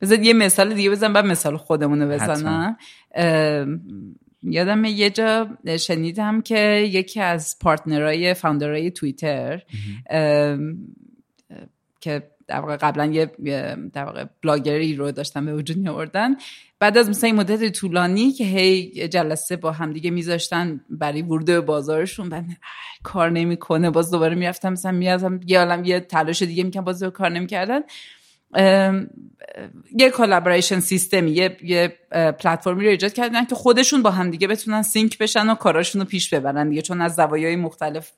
بذار یه مثال دیگه بزنم بعد مثال خودمونه بزنم. یادم یه جا شنیدم که یکی از پارتنرهای فاوندرهای توییتر که در واقع قبلا یه در واقع بلاگری رو داشتن به وجود می آوردن بعد از مثلا این مدت طولانی که هی جلسه با همدیگه میذاشتن برای ورود به بازارشون بعد کار نمی‌کنه باز دوباره می‌رفتم مثلا میازم یه عالم یه تلاش دیگه می‌کنم باز کار نمی‌کردن. یه collaboration system ی یه, یه پلتفرمی رو ایجاد کردن که خودشون با همدیگه بتونن sync بشن و کاراشون رو پیش ببرن دیگه. چون از زوایای مختلف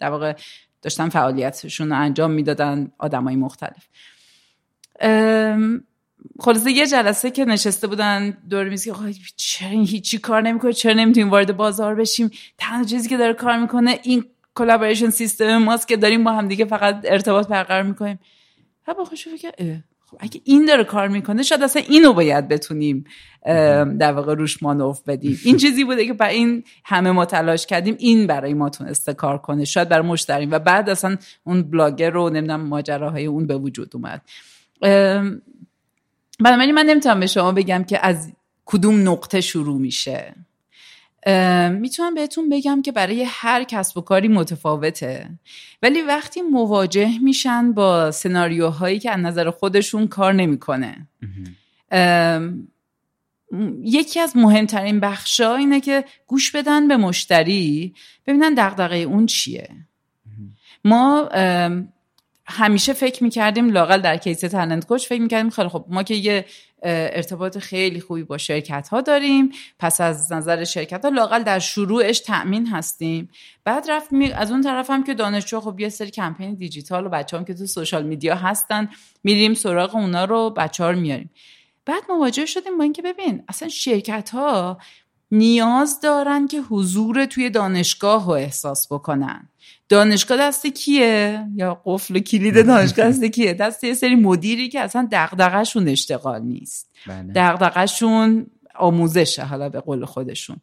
در واقع داشتن فعالیتشون رو انجام می‌دادن آدمای مختلف. خلاصه یه جلسه که نشسته بودن دور میز که چرا هیچی کار نمی‌کنه؟ چرا نمی‌تونیم وارد بازار بشیم؟ تنها چیزی که داره کار می‌کنه این collaboration system ماست که داریم با هم دیگه فقط ارتباط برقرار می‌کنیم. و با خوش فکر خب اگه این داره کار می‌کنه شاید اصلا اینو باید بتونیم در واقع روش مانوف بدیم. این چیزی بوده که برای این همه ما تلاش کردیم این برای ما تونسته کار کنه. شاید برای مشتریم. و بعد اصلا اون بلاگر رو نمی‌دونم ماجراهای اون به وجود اومد. بنابراین من نمی‌تونم به شما بگم که از کدوم نقطه شروع میشه. می‌تونم بهتون بگم که برای هر کسب و کاری متفاوته. ولی وقتی مواجه میشن با سناریوهایی که از نظر خودشون کار نمی‌کنه. یکی از مهمترین بخشا اینه که گوش بدن به مشتری ببینن دغدغه اون چیه. ما همیشه فکر می‌کردیم لاقل در کیس تلنت کوچ فکر می‌کردیم خیلی خب ما که یه ارتباط خیلی خوبی با شرکت ها داریم پس از نظر شرکت ها لاقل در شروعش تأمین هستیم. بعد رفت از اون طرف هم که دانشجو خب یه سری کمپین دیجیتال و بچه هم که تو سوشال میدیا هستن میریم سراغ اونا رو بچه ها رو میاریم. بعد مواجه شدیم با اینکه ببین اصلا شرکت ها نیاز دارن که حضور توی دانشگاه رو احساس بکنن. دانشگاه دست کیه؟ یا قفل کلید دانشگاه دست کیه؟ دست یه سری مدیری که اصلا دغدغه‌شون اشتغال نیست. بله. دغدغه‌شون آموزشه حالا به قول خودشون.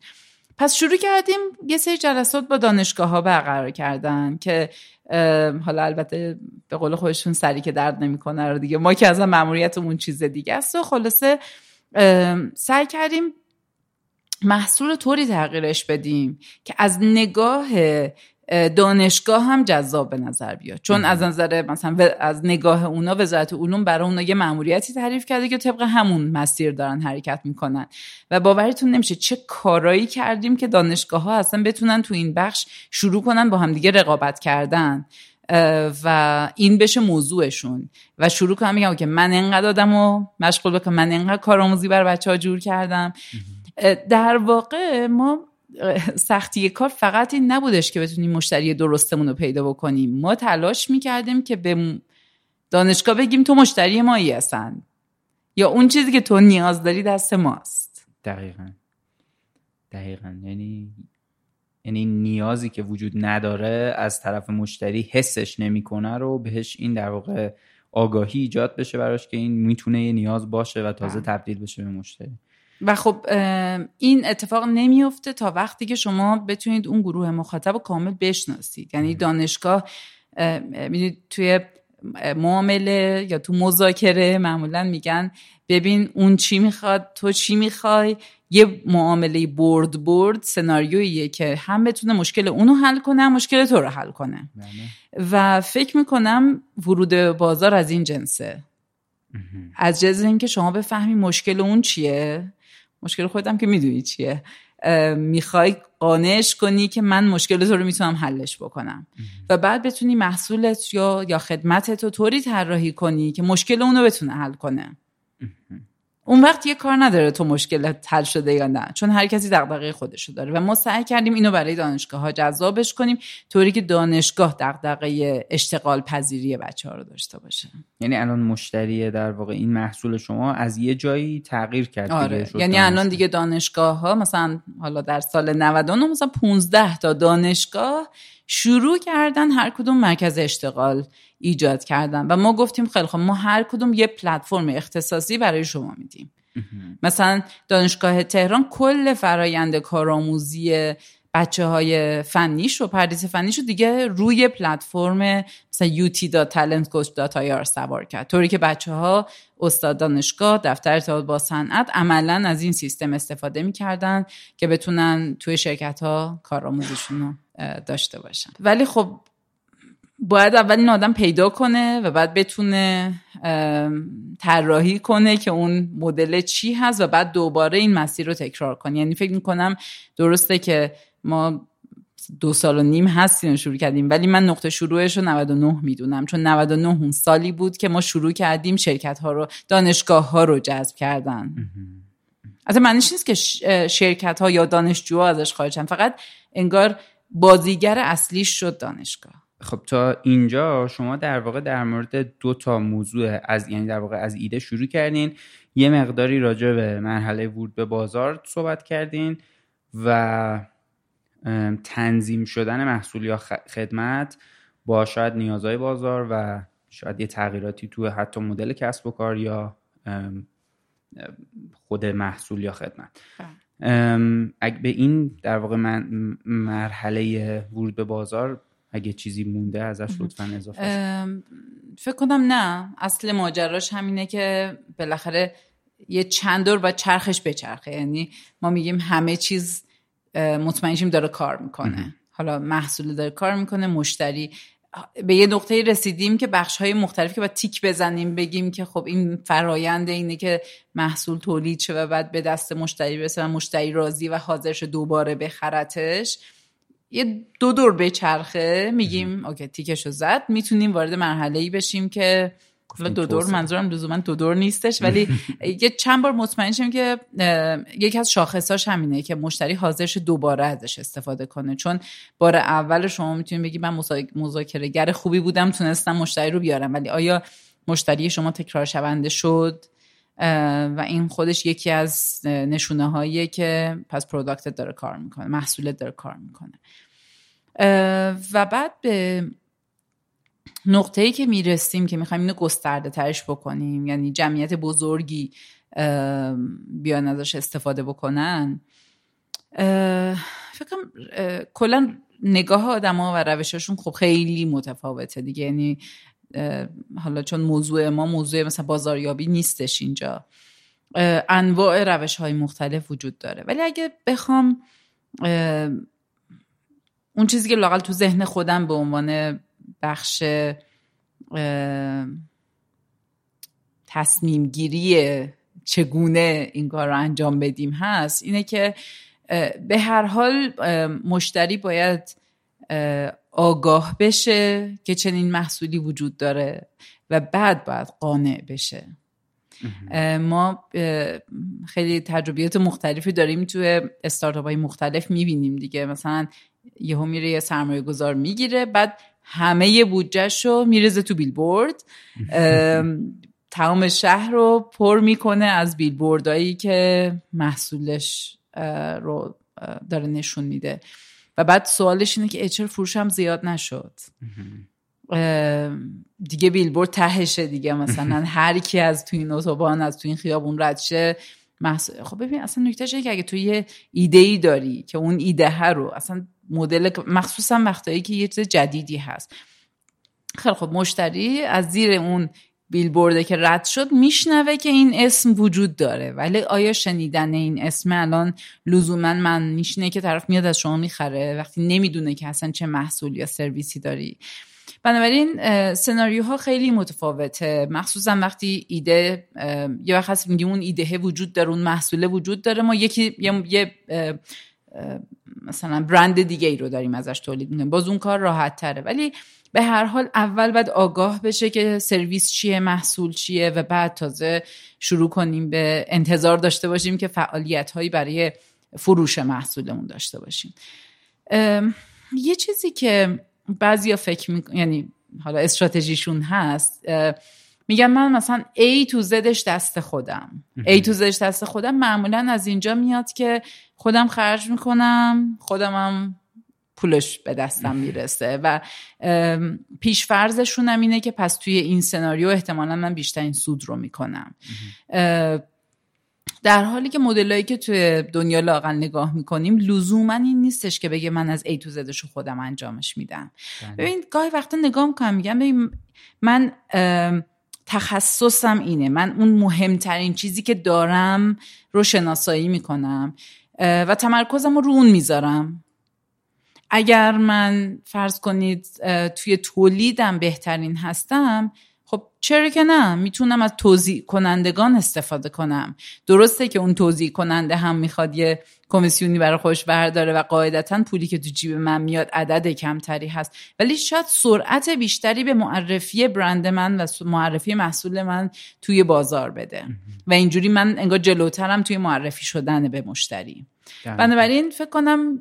پس شروع کردیم یه سری جلسات با دانشگاه ها برقرار کردن که حالا البته به قول خودشون سری که درد نمی‌کنه رو دیگه. ما که از ماموریتمون چیز دیگه است و خلاصه سعی کردیم محصول طوری تغییرش بدیم که از نگاه دانشگاه هم جذاب به نظر بیاد. چون از نظر مثلا از نگاه اونا وزارت علوم برای اونا یه ماموریتی تعریف کرده که طبق همون مسیر دارن حرکت می‌کنن. و باورتون نمیشه چه کارایی کردیم که دانشگاه ها اصلا بتونن تو این بخش شروع کنن با همدیگه رقابت کردن. و این بشه موضوعشون. و شروع کنم میگم که من انقدر آدم و مشغول بکنم من انقدر کارآموزی بر بچه ها جور کردم. در واقع ما سختی کار فقط این نبودش که بتونیم مشتری درستمون رو پیدا بکنیم. ما تلاش می‌کردیم که به دانشگاه بگیم تو مشتری مایی هستن. یا اون چیزی که تو نیاز داری دست ماست. دقیقا. دقیقا. یعنی یعنی نیازی که وجود نداره از طرف مشتری حسش نمی‌کنه رو بهش این در واقع آگاهی ایجاد بشه براش که این می‌تونه یه نیاز باشه و تازه بله. تبدیل بشه به مشتری. و خب این اتفاق نمیفته تا وقتی که شما بتونید اون گروه مخاطب رو کامل بشناسید. یعنی دانشگاه می‌دونید توی معامله یا تو مذاکره معمولا میگن ببین اون چی می‌خواد تو چی می‌خوای؟ یه معامله برد برد سناریویه که هم بتونه مشکل اونو حل کنه هم مشکل تو رو حل کنه. بله. و فکر می‌کنم ورود بازار از این جنسه. از جنس اینکه شما بفهمی مشکل اون چیه مشکل خودم که می‌دونی چیه. می‌خوای قانعش کنی که من مشکل تو رو می‌تونم حلش بکنم. و بعد بتونی محصولت یا یا خدمتت رو طوری طراحی کنی که مشکل اونو بتونه حل کنه. اون وقت یه کار نداره تو مشکل حل شده یا نه چون هر کسی دغدغه خودشو داره و ما سعی کردیم اینو برای دانشگاه ها جذابش کنیم طوری که دانشگاه دغدغه اشتغال پذیری بچه ها رو داشته باشه یعنی الان مشتری در واقع این محصول شما از یه جایی تغییر کرد آره. یعنی الان دیگه دانشگاه ها مثلا حالا در سال 99 مثلا 15 تا دانشگاه شروع کردن هر کدوم مرکز اشتغال ایجاد کردن. و ما گفتیم خیلی خب ما هر کدوم یه پلتفرم اختصاصی برای شما میدیم. مثلا دانشگاه تهران کل فرایند کارآموزی بچه های فنیش و پردیس فنیش رو دیگه روی پلتفرم مثلا آی سوار کرد. طوری که بچه ها استاد دانشگاه دفتر ارتباط با صنعت عملا از این سیستم استفاده می‌کردن که بتونن توی شرکت ها کارآموزیشون رو داشته باشن. ولی خب باید اول این آدم پیدا کنه و بعد بتونه طراحی کنه که اون مدل چی هست و بعد دوباره این مسیر رو تکرار کنه. یعنی فکر می‌کنم درسته که ما دو سال و نیم هستیم شروع کردیم ولی من نقطه شروعش رو 99 می‌دونم. چون 99 اون سالی بود که ما شروع کردیم شرکت ها رو دانشگاه ها رو جذب کردن. اصلا معنیش نیست که شرکت ها یا دانشجوها ازش خارجن فقط انگار بازیگر اصلیش شد دانشگاه. خب تا اینجا شما در واقع در مورد دو تا موضوع از یعنی در واقع از ایده شروع کردین. یه مقداری راجع به مرحله ورود به بازار صحبت کردین و تنظیم شدن محصول یا خدمت با شاید نیازهای بازار و شاید یه تغییراتی تو حتی مدل کسب و کار یا خود محصول یا خدمت. اگه به این در واقع من مرحله ورود به بازار اگه چیزی مونده ازش لطفا اضافه فکر کنم نه. اصل ماجراش همینه که بالاخره یه چند دور و چرخش بچرخه. یعنی ما میگیم همه چیز مطمئنشیم داره کار می‌کنه. حالا محصول داره کار می‌کنه مشتری به یه نقطه رسیدیم که بخش های مختلف که باید تیک بزنیم بگیم که خب این فرایند اینه که محصول تولید شه و بعد به دست مشتری برسه و مشتری راضی و حاضرش دوباره بخرتش. یه دو دور به چرخه میگیم اوکی تیکشو زد. می‌تونیم وارد مرحله ای بشیم که حالا دو دور منظورم لزوما دو دور نیستش ولی یه چند بار مطمئن شیم که یکی از شاخصاش همینه که مشتری حاضرش دوباره ازش استفاده کنه. چون بار اول شما می‌تونید بگی من مذاکره گر خوبی بودم تونستم مشتری رو بیارم. ولی آیا مشتری شما تکرار شونده شد؟ و این خودش یکی از نشونه هاییه که پس پروداکتت داره کار می‌کنه محصولت داره کار می‌کنه. و بعد به نقطه ای که می‌رسیم که می‌خوایم اینو گسترده ترش بکنیم یعنی جمعیت بزرگی بیان ازش استفاده بکنن فکرم کلا نگاه آدما و روششون خب خیلی متفاوته دیگه یعنی حالا چون موضوع ما موضوع مثلا بازاریابی نیستش اینجا انواع روش های مختلف وجود داره. ولی اگه بخوام اون چیزی که لاقل تو ذهن خودم به عنوان بخش تصمیم گیری چگونه این کار رو انجام بدیم هست. اینه که به هر حال مشتری باید آگاه بشه که چنین محصولی وجود داره و بعد باید قانع بشه. ما خیلی تجربیات مختلفی داریم توی استارتاپ های مختلف می‌بینیم دیگه. مثلا یهو میره یه سرمایه گذار می‌گیره بعد همه بودجهش رو میرزه تو بیلبورد. تمام شهر رو پر می‌کنه از بیلبوردهایی که محصولش رو داره نشون میده. و بعد سوالش اینه که اچر فروشم زیاد نشد. دیگه بیلبورد تهشه دیگه. مثلا هر کی از تو این اتوبان از تو این خیابون رد شه خب ببین اصلا نکتهش که اگه تو یه ایده ای داری که اون ایده رو اصلا مدل مخصوصا وقتایی که یه چیز جدیدی هست. خیلی خب مشتری از زیر اون بیلبورده که رد شد میشنوه که این اسم وجود داره ولی آیا شنیدن این اسم الان لزوما من میشنه که طرف میاد از شما می‌خره؟ وقتی نمی‌دونه که اصلا چه محصول یا سرویسی داری. بنابراین سناریوها خیلی متفاوته. مخصوصا وقتی ایده یه وقت هست میگیم اون ایده وجود داره اون محصول وجود داره. ما یکی یه, مثلا برند دیگه ای رو داریم ازش تولید می‌کنیم. باز اون کار راحت تره. ولی به هر حال اول باید آگاه بشه که سرویس چیه محصول چیه و بعد تازه شروع کنیم به انتظار داشته باشیم که فعالیت هایی برای فروش محصولمون داشته باشیم. یه چیزی که بعضیا فکر می... یعنی حالا استراتژیشون هست میگم من مثلا A تو زدش دست خودم. A تو زدش دست خودم معمولا از اینجا میاد که خودم خرج می‌کنم خودمم پولش به دستم می‌رسه و پیش فرضشون هم اینه که پس توی این سناریو احتمالا من بیشترین سود رو می‌کنم. در حالی که مدلایی که توی دنیا لاقل نگاه می‌کنیم لزوما این نیستش که بگه من از ای تو زدش رو خودم انجامش میدم. بله. ببین گاهی وقتا نگاه می‌کنم میگم ببین من تخصصم اینه. من اون مهمترین چیزی که دارم رو شناسایی می‌کنم و تمرکزم رو اون می‌ذارم. اگر من فرض کنید توی تولیدم بهترین هستم خب چرا که نه؟ می‌تونم از توضیح کنندگان استفاده کنم. درسته که اون توضیح کننده هم می‌خواد یه کمیسیونی برای خوش برداره و قاعدتا پولی که تو جیب من میاد عدد کمتری هست. ولی شاید سرعت بیشتری به معرفی برند من و معرفی محصول من توی بازار بده. و اینجوری من انگار جلوترم توی معرفی شدن به مشتری. بنابراین فکر کنم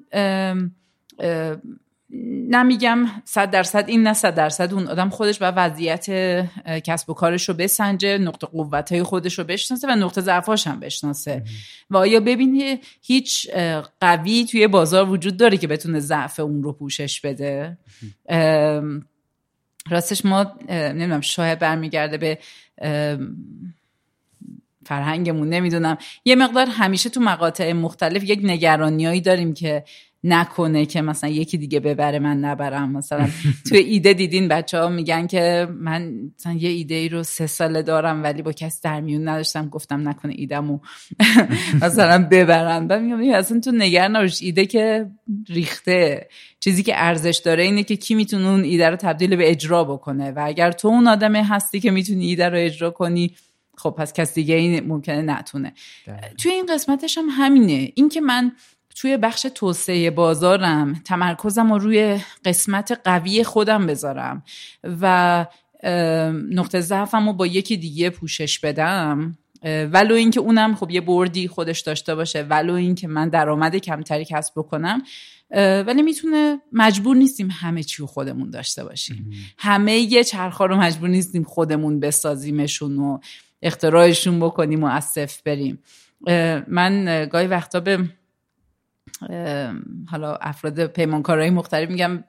نمیگم صد درصد این نه صد درصد اون آدم خودش و وضعیت کسب و کارش رو بسنجه نقطه قوت های خودش رو بشناسه و نقطه ضعفاش هم بشناسه. و آیا ببینی هیچ قوی توی بازار وجود داره که بتونه ضعف اون رو پوشش بده؟ راستش ما نمی‌دونم شاید برمیگرده به فرهنگمون نمی‌دونم. یه مقدار همیشه تو مقاطع مختلف یک نگرانیایی داریم که نکنه که مثلا یکی دیگه ببره من نبرم. مثلا توی ایده دیدین بچه ها میگن که من مثلا یه ایده ای رو سه ساله دارم ولی با کسی در میون نداشتم گفتم نکنه ایدمو مثلا ببرن و میگم اصلا تو نگر نباش ایده که ریخته. چیزی که ارزش داره اینه که کی می‌تونه اون ایده رو تبدیل به اجرا بکنه. و اگر تو اون آدمه هستی که می‌تونی ایده رو اجرا کنی خب پس کسی دیگه این ممکنه نتونه. توی این قسمتش هم همینه. اینکه من توی بخش توسعه بازارم تمرکزم رو روی قسمت قوی خودم بذارم و نقطه ضعفم رو با یکی دیگه پوشش بدم ولو اینکه اونم خب یه بردی خودش داشته باشه ولو اینکه من درآمد کمتری کسب بکنم ولی می‌تونه مجبور نیستیم همه چی رو خودمون داشته باشیم. همه یه چرخا رو مجبور نیستیم خودمون بسازیمشون و اختراعشون بکنیم و از صفر بریم. من گاهی وقتا به حالا افراد پیمانکارهای مختلف میگم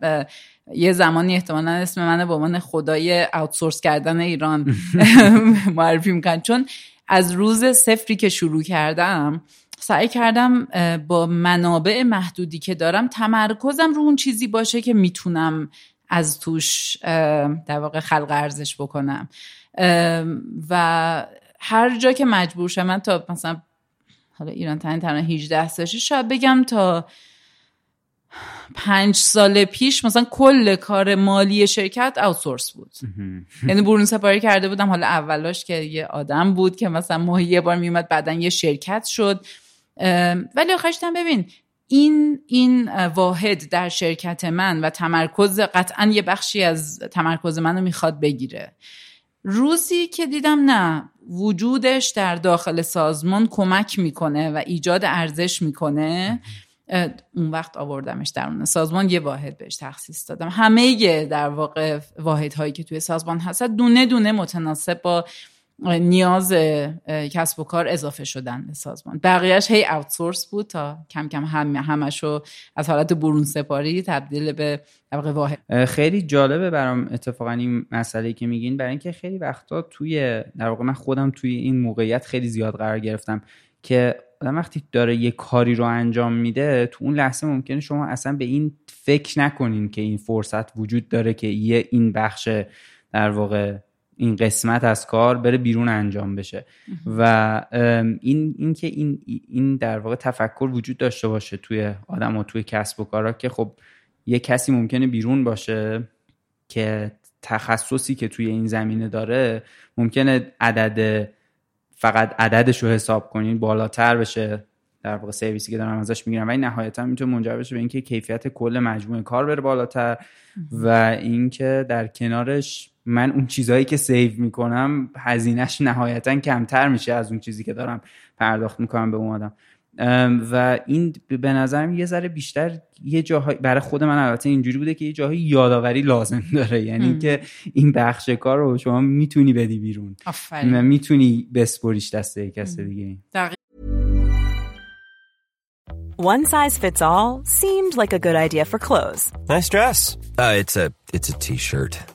یه زمانی احتمالا اسم من به عنوان خدای اوتسورس کردن ایران معرفی می‌کنن. چون از روز سفری که شروع کردم سعی کردم با منابع محدودی که دارم تمرکزم رو اون چیزی باشه که می‌تونم از توش در واقع خلق ارزش بکنم. و هر جا که مجبور شم من تا مثلا حالا ایران تنها تنها 18 سالشه. شاید بگم تا پنج سال پیش مثلا کل کار مالی شرکت اوتسورس بود. یعنی برون سپاری کرده بودم. حالا اولاش که یه آدم بود که مثلا ماهی یه بار میومد بعدا یه شرکت شد. ولی آخرش ببین این این واحد در شرکت من و تمرکز قطعا یه بخشی از تمرکز منو می‌خواد بگیره. روزی که دیدم نه وجودش در داخل سازمان کمک می‌کنه و ایجاد ارزش می‌کنه. اون وقت آوردمش در اون سازمان یه واحد بهش تخصیص دادم. همه در واقع واحد هایی که توی سازمان هست دونه دونه متناسب با نیاز کسب و کار اضافه شدن به سازمان. بقیهش هی اوتسورس بود تا کم کم هم همشو از حالت برون سپاری تبدیل به واحد. خیلی جالبه برام اتفاقا این مسئله که میگین. برای اینکه خیلی وقتا توی در واقع من خودم توی این موقعیت خیلی زیاد قرار گرفتم که آدم وقتی داره یه کاری رو انجام میده تو اون لحظه ممکنه شما اصلا به این فکر نکنین که این فرصت وجود داره که یه این بخش در واقع این قسمت از کار بره بیرون انجام بشه. و این این که این این در واقع تفکر وجود داشته باشه توی آدم و توی کسب و کارا که خب یه کسی ممکنه بیرون باشه که تخصصی که توی این زمینه داره ممکنه عدد فقط عددش رو حساب کنین بالاتر بشه در واقع سرویسی که دارم ازش می‌گیرم. ولی نهایتا می‌تونه منجر بشه به اینکه کیفیت کل مجموعه کار بره بالاتر و اینکه در کنارش من اون چیزهایی که سیو می‌کنم هزینهش نهایتا کمتر میشه از اون چیزی که دارم پرداخت می‌کنم به اون آدم. و این به نظرم یه ذره بیشتر یه جاهای برای خود من البته اینجوری بوده که یه جاهای یادآوری لازم داره. یعنی که این بخش کار رو شما می‌تونی بدی بیرون. می‌تونی بسپریش دست کس دیگه One size fits all seemed like a good idea for clothes. Nice dress. Uh, it's a it's a t-shirt.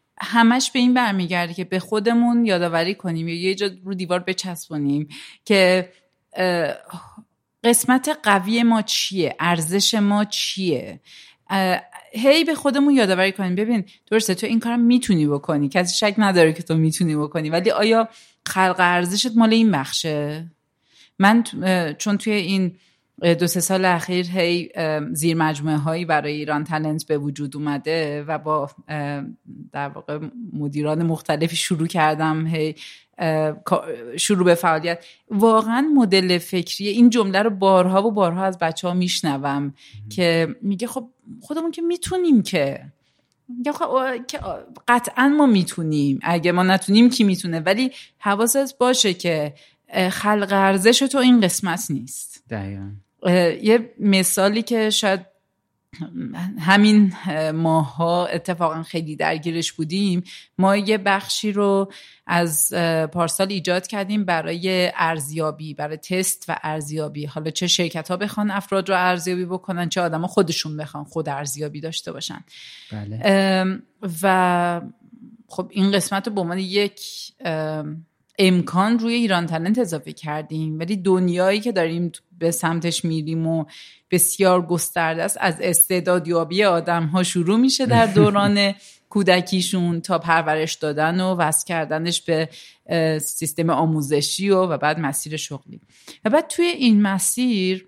همش به این برمیگرده که به خودمون یادآوری کنیم یا یه جا رو دیوار بچسبونیم که قسمت قوی ما چیه؟ ارزش ما چیه؟ هی به خودمون یادآوری کنیم. ببین درسته تو این کارم می‌تونی بکنی. کسی شک نداره که تو می‌تونی بکنی. ولی آیا خلق ارزشت مال این بخشه؟ من چون توی این دو سه سال اخیر هی زیر مجموعه هایی برای ایران تلنت به وجود اومده و با در واقع مدیران مختلفی شروع کردم هی شروع به فعالیت. واقعا مدل فکری این جمله رو بارها و بارها از بچه ها میشنوم که میگه خب خودمون که می‌تونیم که. خب قطعا ما می‌تونیم. اگه ما نتونیم کی می‌تونه؟ ولی حواست باشه که خلق ارزش تو این قسمت نیست. دقیقا. یه مثالی که شاید همین ماها اتفاقا خیلی درگیرش بودیم ما یه بخشی رو از پارسال ایجاد کردیم برای ارزیابی برای تست و ارزیابی حالا چه شرکت ها بخوان افراد رو ارزیابی بکنن چه آدم خودشون بخوان خود ارزیابی داشته باشن بله. و خب این قسمت رو به عنوان یک امکان روی ایران تلنت اضافه کردیم. ولی دنیایی که داریم به سمتش میریم و بسیار گسترده است از استعدادیابی آدم ها شروع میشه در دوران کودکیشون تا پرورش دادن و وصل کردنش به سیستم آموزشی و, و بعد مسیر شغلی. و بعد توی این مسیر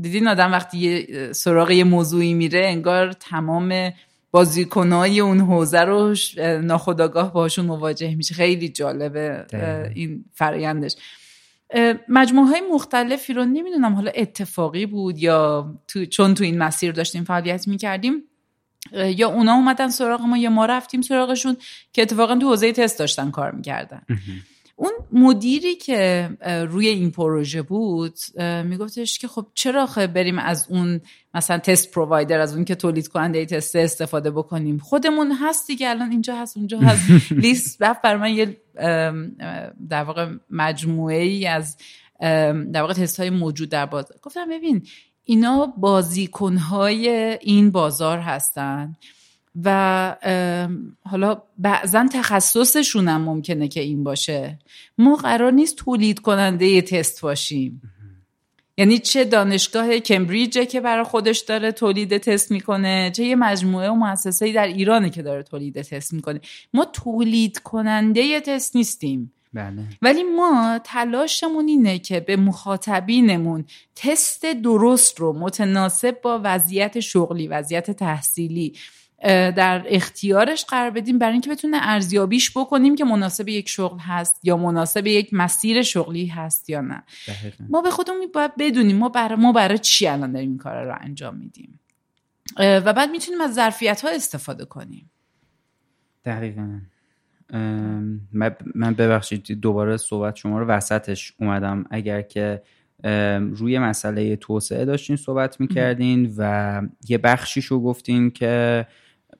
دیدین آدم وقتی سراغ یه موضوعی میره انگار تمام بازیکنهای اون حوزه رو ناخداگاه باشون مواجه میشه. خیلی جالبه این فرایندش. مجموعه های مختلفی رو نمی‌دونم حالا اتفاقی بود یا تو چون تو این مسیر داشتیم فعالیت می‌کردیم یا اونا اومدن سراغ ما یا ما رفتیم سراغشون که اتفاقا تو حوزه تست داشتن کار می‌کردن. اون مدیری که روی این پروژه بود میگفتش که خب چرا خب بریم از اون مثلا تست پرووایدر از اون که تولید کننده تست استفاده بکنیم؟ خودمون هست دیگه الان اینجا هست اونجا هست. لیست رفت بر من یه در واقع مجموعه ای از در واقع تست های موجود در بازار. گفتم ببین اینا بازیکن های این بازار هستن. و حالا بعضا تخصصشون هم ممکنه که این باشه. ما قرار نیست تولید کننده یه تست باشیم. یعنی چه دانشگاه کمبریجه که برای خودش داره تولید تست می‌کنه چه یه مجموعه و مؤسسه در ایرانه که داره تولید تست می‌کنه. ما تولید کننده تست نیستیم. بله. ولی ما تلاشمون اینه که به مخاطبینمون تست درست رو متناسب با وضعیت شغلی وضعیت تحصیلی در اختیارش قرار بدیم برای اینکه بتونه ارزیابیش بکنیم که مناسب یک شغل هست یا مناسب یک مسیر شغلی هست یا نه. ما به خودمون باید بدونیم ما برای ما برای چی الان داریم این کار رو انجام میدیم. و بعد می‌تونیم از ظرفیت ها استفاده کنیم. دقیقا. من ببخشید دوباره صحبت شما رو وسطش اومدم. اگر که روی مسئله توسعه داشتین صحبت می‌کردین و یه بخشیش رو گفتین که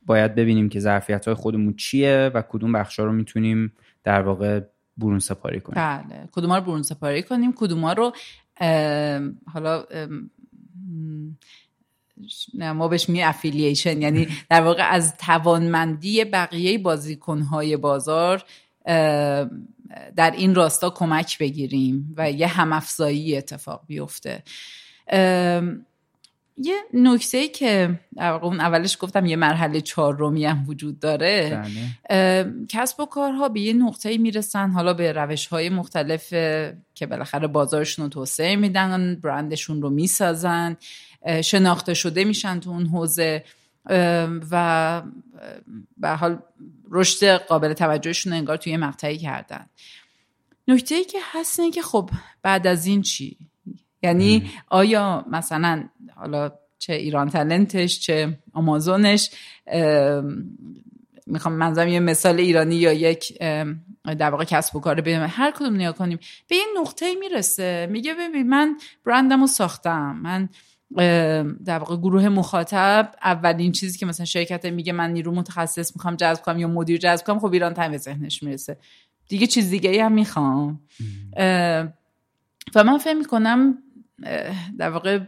باید ببینیم که ظرفیت های خودمون چیه و کدوم بخش رو می‌تونیم در واقع برون سپاری کنیم. بله کدوم رو برون سپاری کنیم کدوم رو حالا ما بهش می افیلیشن یعنی در واقع از توانمندی بقیه بازیکنهای بازار در این راستا کمک بگیریم و یه همافزایی اتفاق بیفته. یه نکته ای که اون اولش گفتم یه مرحله چهارمی هم وجود داره بله. کسب و کارها به یه نقطه می‌رسن حالا به روش های مختلف که بالاخره بازارشون رو توسعه میدن برندشون رو می‌سازن شناخته شده میشن تو اون حوزه و به حال رشد قابل توجهشون انگار توی مقطعی کردن نکته ای که هست اینه که خب بعد از این چی یعنی آیا مثلا حالا چه ایران تلنتش چه آمازونش می‌خوام منظرم یه مثال ایرانی یا یک در واقع کسب و کار ببینم هر کدوم نیا کنیم. به یه نقطه می‌رسه. میگه ببین من برندم رو ساختم. من در واقع گروه مخاطب اولین چیزی که مثلا شرکت میگه من نیرو متخصص می‌خوام جذب کنم یا مدیر جذب کنم خب ایران تایم به ذهنش می‌رسه. دیگه چیز دیگه هم می‌خوام. و من فهم می‌کنم در واقع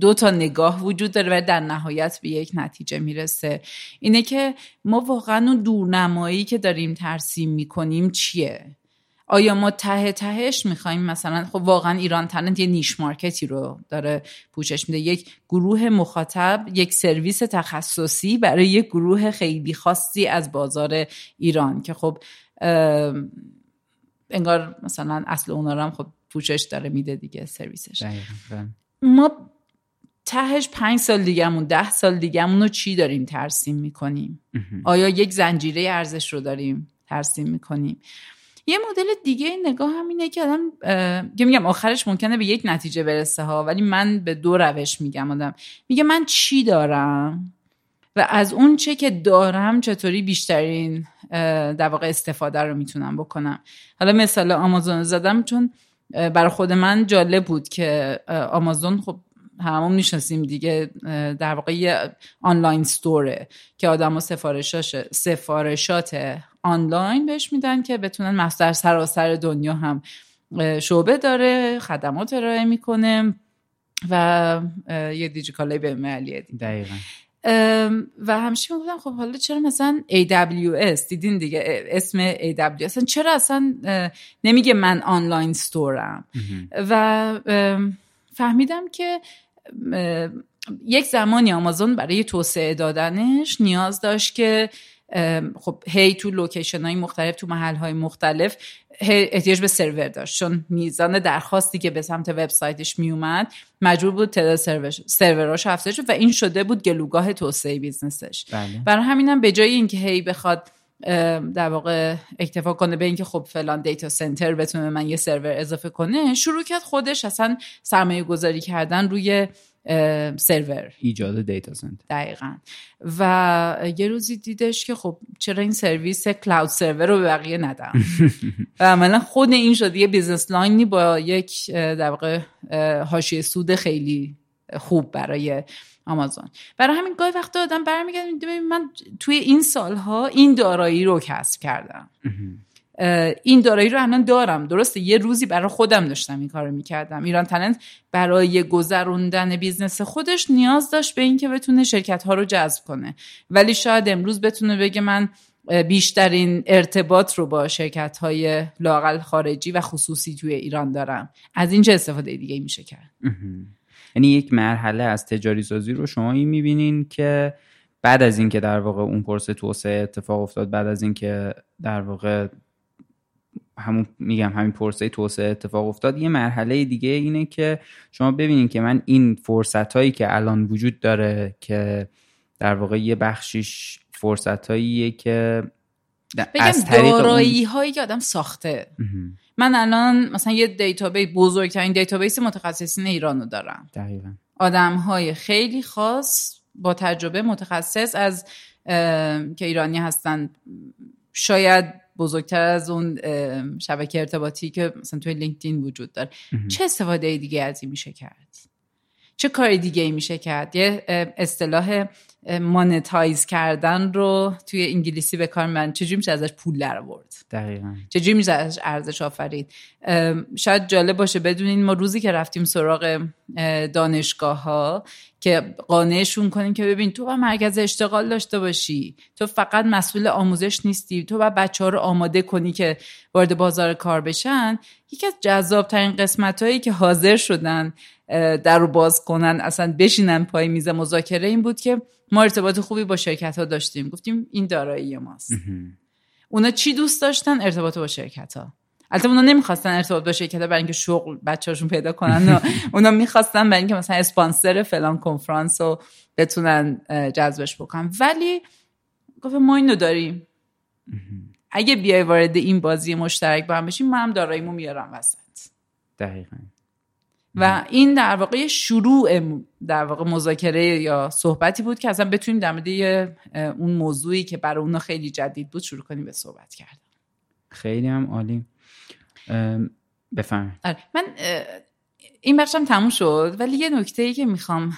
دو تا نگاه وجود داره و در نهایت به یک نتیجه می‌رسه. اینه که ما واقعا اون دورنمایی که داریم ترسیم می‌کنیم چیه؟ آیا ما ته تهش می‌خوایم مثلا خب واقعا ایران تلنت یه نیش مارکتی رو داره پوشش میده. یک گروه مخاطب یک سرویس تخصصی برای یک گروه خیلی خاصی از بازار ایران که خب انگار مثلا اصل اونا رو هم خب پوشش داره میده دیگه سرویسش. ما تهش پنج سال دیگهمون ده سال دیگهمون رو چی داریم ترسیم می‌کنیم؟ آیا یک زنجیره ارزش رو داریم ترسیم می‌کنیم؟ یه مدل دیگه نگاه هم اینه که آدم که میگم آخرش ممکنه به یک نتیجه برسه ها ولی من به دو روش میگم آدم. میگه من چی دارم؟ و از اون چه که دارم چطوری بیشترین در واقع استفاده رو می‌تونم بکنم؟ حالا مثال آمازون زدم چون برای خود من جالب بود که آمازون خب همون می‌شناسیم دیگه در واقع یه آنلاین ستوره که آدم سفارشاش سفارشات آنلاین بهش میدن که بتونن در سراسر دنیا هم شعبه داره خدمات ارائه می‌کنه و یه دیجیکاله به ملیه دقیقا. و همیشه می‌گفتم خب حالا چرا مثلا AWS دیدین دیگه اسم AWS اصلا چرا اصلا نمیگه من online store م؟ و فهمیدم که یک زمانی آمازون برای توسعه دادنش نیاز داشت که خب هی تو location های مختلف تو محل های مختلف احتیاج به سرور داشت چون میزان درخواستی که به سمت وبسایتش میومد مجبور بود تعداد سروراش افزایش و این شده بود گلوگاه توسعه business ش بله. برای همینم به جای اینکه هی بخواد در واقع اکتفا کنه به اینکه خب فلان data center بتونه من یه سرور اضافه کنه شروع کرد خودش اصلا سرمایه گذاری کردن روی سرور. ایجاد data center. دقیقا. و یه روزی دیدش که خب چرا این سرویس cloud server رو به بقیه ندم و عملا خود این شد. یه business line ی با یک در واقع حاشیه سود خیلی خوب برای آمازون. برای همین گاهی وقتا آدم برمیگرده من توی این سالها این دارایی رو کسب کردم. این دارایی رو الان دارم. درسته یه روزی برای خودم داشتم این کارو می‌کردم. ایران تلنت برای گذروندن business خودش نیاز داشت به اینکه بتونه شرکت ها رو جذب کنه. ولی شاید امروز بتونه بگه من بیشترین ارتباط رو با شرکت های لاقل خارجی و خصوصی توی ایران دارم. از این چه استفاده دیگه میشه کرد؟ یعنی یک مرحله از تجاری سازی رو شما این می‌بینین که بعد از اینکه در واقع اون پرسه توسعه اتفاق افتاد بعد از اینکه در واقع همون میگم همین پرسه توسعه اتفاق افتاد. یه مرحله دیگه اینه که شما ببینید که من این فرصت هایی که الان وجود داره که در واقع یه بخشیش فرصت هاییه که از دارایی هایی که آدم ساخته. من الان مثلا یه database بزرگترین database متخصصین ایران رو دارم. دقیقا. آدم های خیلی خاص با تجربه متخصص از که ایرانی هستن شاید بزرگتر از اون شبکه ارتباطی که مثلا توی لینکدین وجود داره. چه استفاده دیگه از این میشه کرد؟ چه کار دیگه ای میشه کرد؟ یه اصطلاح monetize کردن رو توی انگلیسی به کار من چجوری میشه ازش پول در آورد؟ دقیقا. چجوری میشه ازش ارزش آفرید؟ شاید جالب باشه. بدونین ما روزی که رفتیم سراغ دانشگاه ها که قانعشون کنیم که ببین تو با مرکز اشتغال داشته باشی. تو فقط مسئول آموزش نیستی. تو با بچه ها رو آماده کنی که وارد بازار کار بشن. یکی از جذاب ترین قسمت هایی که حاضر شدن در رو باز کنن اصلا بشینن پای میز. مذاکره این بود که ما ارتباط خوبی با شرکت ها داشتیم. گفتیم این دارایی ماست. اونا چی دوست داشتن؟ ارتباط با شرکت ها البته اونا نمی‌خواستن ارتباط با شرکت ها برای اینکه شغل بچه‌هاشون پیدا کنن. و اونا می‌خواستن برای اینکه مثلا اسپانسر فلان کنفرانس رو بتونن جذبش بکنن. ولی گفت ما اینو داریم. اگه بیای وارد این بازی مشترک با هم بشیم من هم داراییمو میارم وسط. دقیقا. و این در واقع شروع در واقع مذاکره یا صحبتی بود که اصلا بتونیم در مورد اون موضوعی که برای اونا خیلی جدید بود شروع کنیم به صحبت کردن. خیلی هم عالی. بفهم آره، من این بخشم تموم شد ولی یه نکته ای که می‌خوام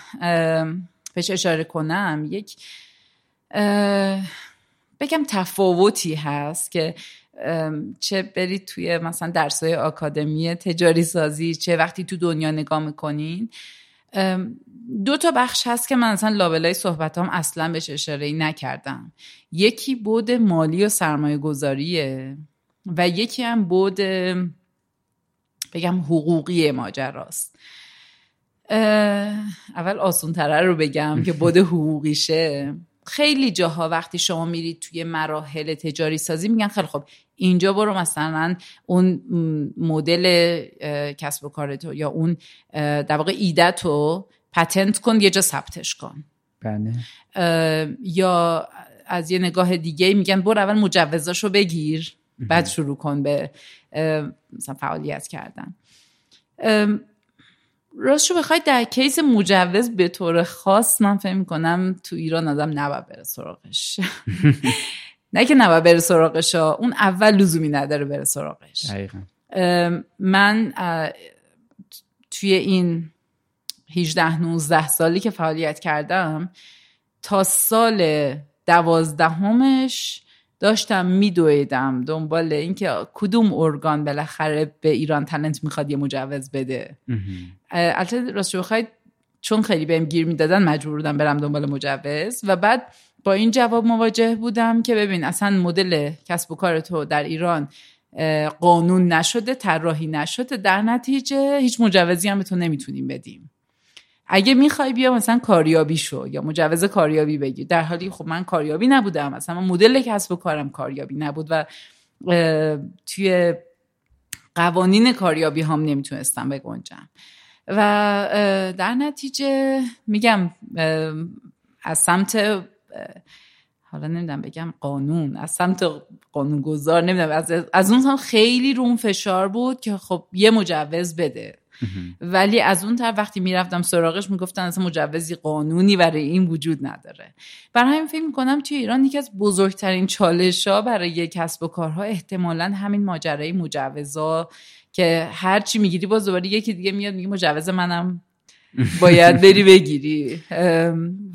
بهش اشاره کنم یک بگم تفاوتی هست که چه برید توی مثلا درسای آکادمی تجاری سازی چه وقتی تو دنیا نگاه می‌کنین. دو تا بخش هست که من اصلا لابلای صحبت هم اصلا بهش اشاره ای نکردم. یکی بود مالی و سرمایه گذاریه و یکی هم بود بگم حقوقی ماجراست. اول آسون تره رو بگم که بود حقوقیشه. خیلی جاها وقتی شما میرید توی مراحل تجاری سازی میگن خیلی خب اینجا برو مثلا اون مدل کسب و کار تو یا اون در واقع ایده تو پتنت کن یه جا ثبتش کن. بله. یا از یه نگاه دیگه میگن برو اول مجوزاشو بگیر بعد شروع کن به مثلا فعالیت کردن. راستشو بخواید در کیس مجوز به طور خاص من فهم کنم تو ایران آدم نباید بره سراغش. نه که نباید بره سراغش اون اول لزومی نداره بره سراغش. من توی این 18 19 سالی که فعالیت کردم تا سال دوازدهمش داشتم میدویدم دنبال اینکه کدوم ارگان بالاخره به ایران تلنت می‌خواد یه مجوز بده. البته راست بخواید چون خیلی بهم گیر می‌دادن مجبور بودم برم دنبال مجوز. و بعد با این جواب مواجه بودم که ببین اصلا مدل کسب و کار تو در ایران قانون نشده طراحی نشده در نتیجه هیچ مجوزی هم به تو نمی‌تونیم بدیم. اگه می‌خوای بیا مثلا کاریابی شو یا مجوز کاریابی بگیر. در حالی خب من کاریابی نبودم مثلا مدل کسب و کارم کاریابی نبود و توی قوانین کاریابی هم نمی‌تونستم بگنجم. و در نتیجه میگم از سمت حالا نمی‌دونم بگم قانون از سمت قانونگذار نمی‌دونم از, از اون خیلی رون فشار بود که خب یه مجوز بده. ولی از اون طرف وقتی می‌رفتم سراغش می‌گفتن اصلا مجوزی قانونی برای این وجود نداره. برای همین فکر می‌کنم توی ایران یکی از بزرگترین چالش ها برای کسب و کارها احتمالا همین ماجرای مجوزا که هر چی می‌گیری باز دوباره یکی دیگه میاد میگه مجوز منم. باید بری بگیری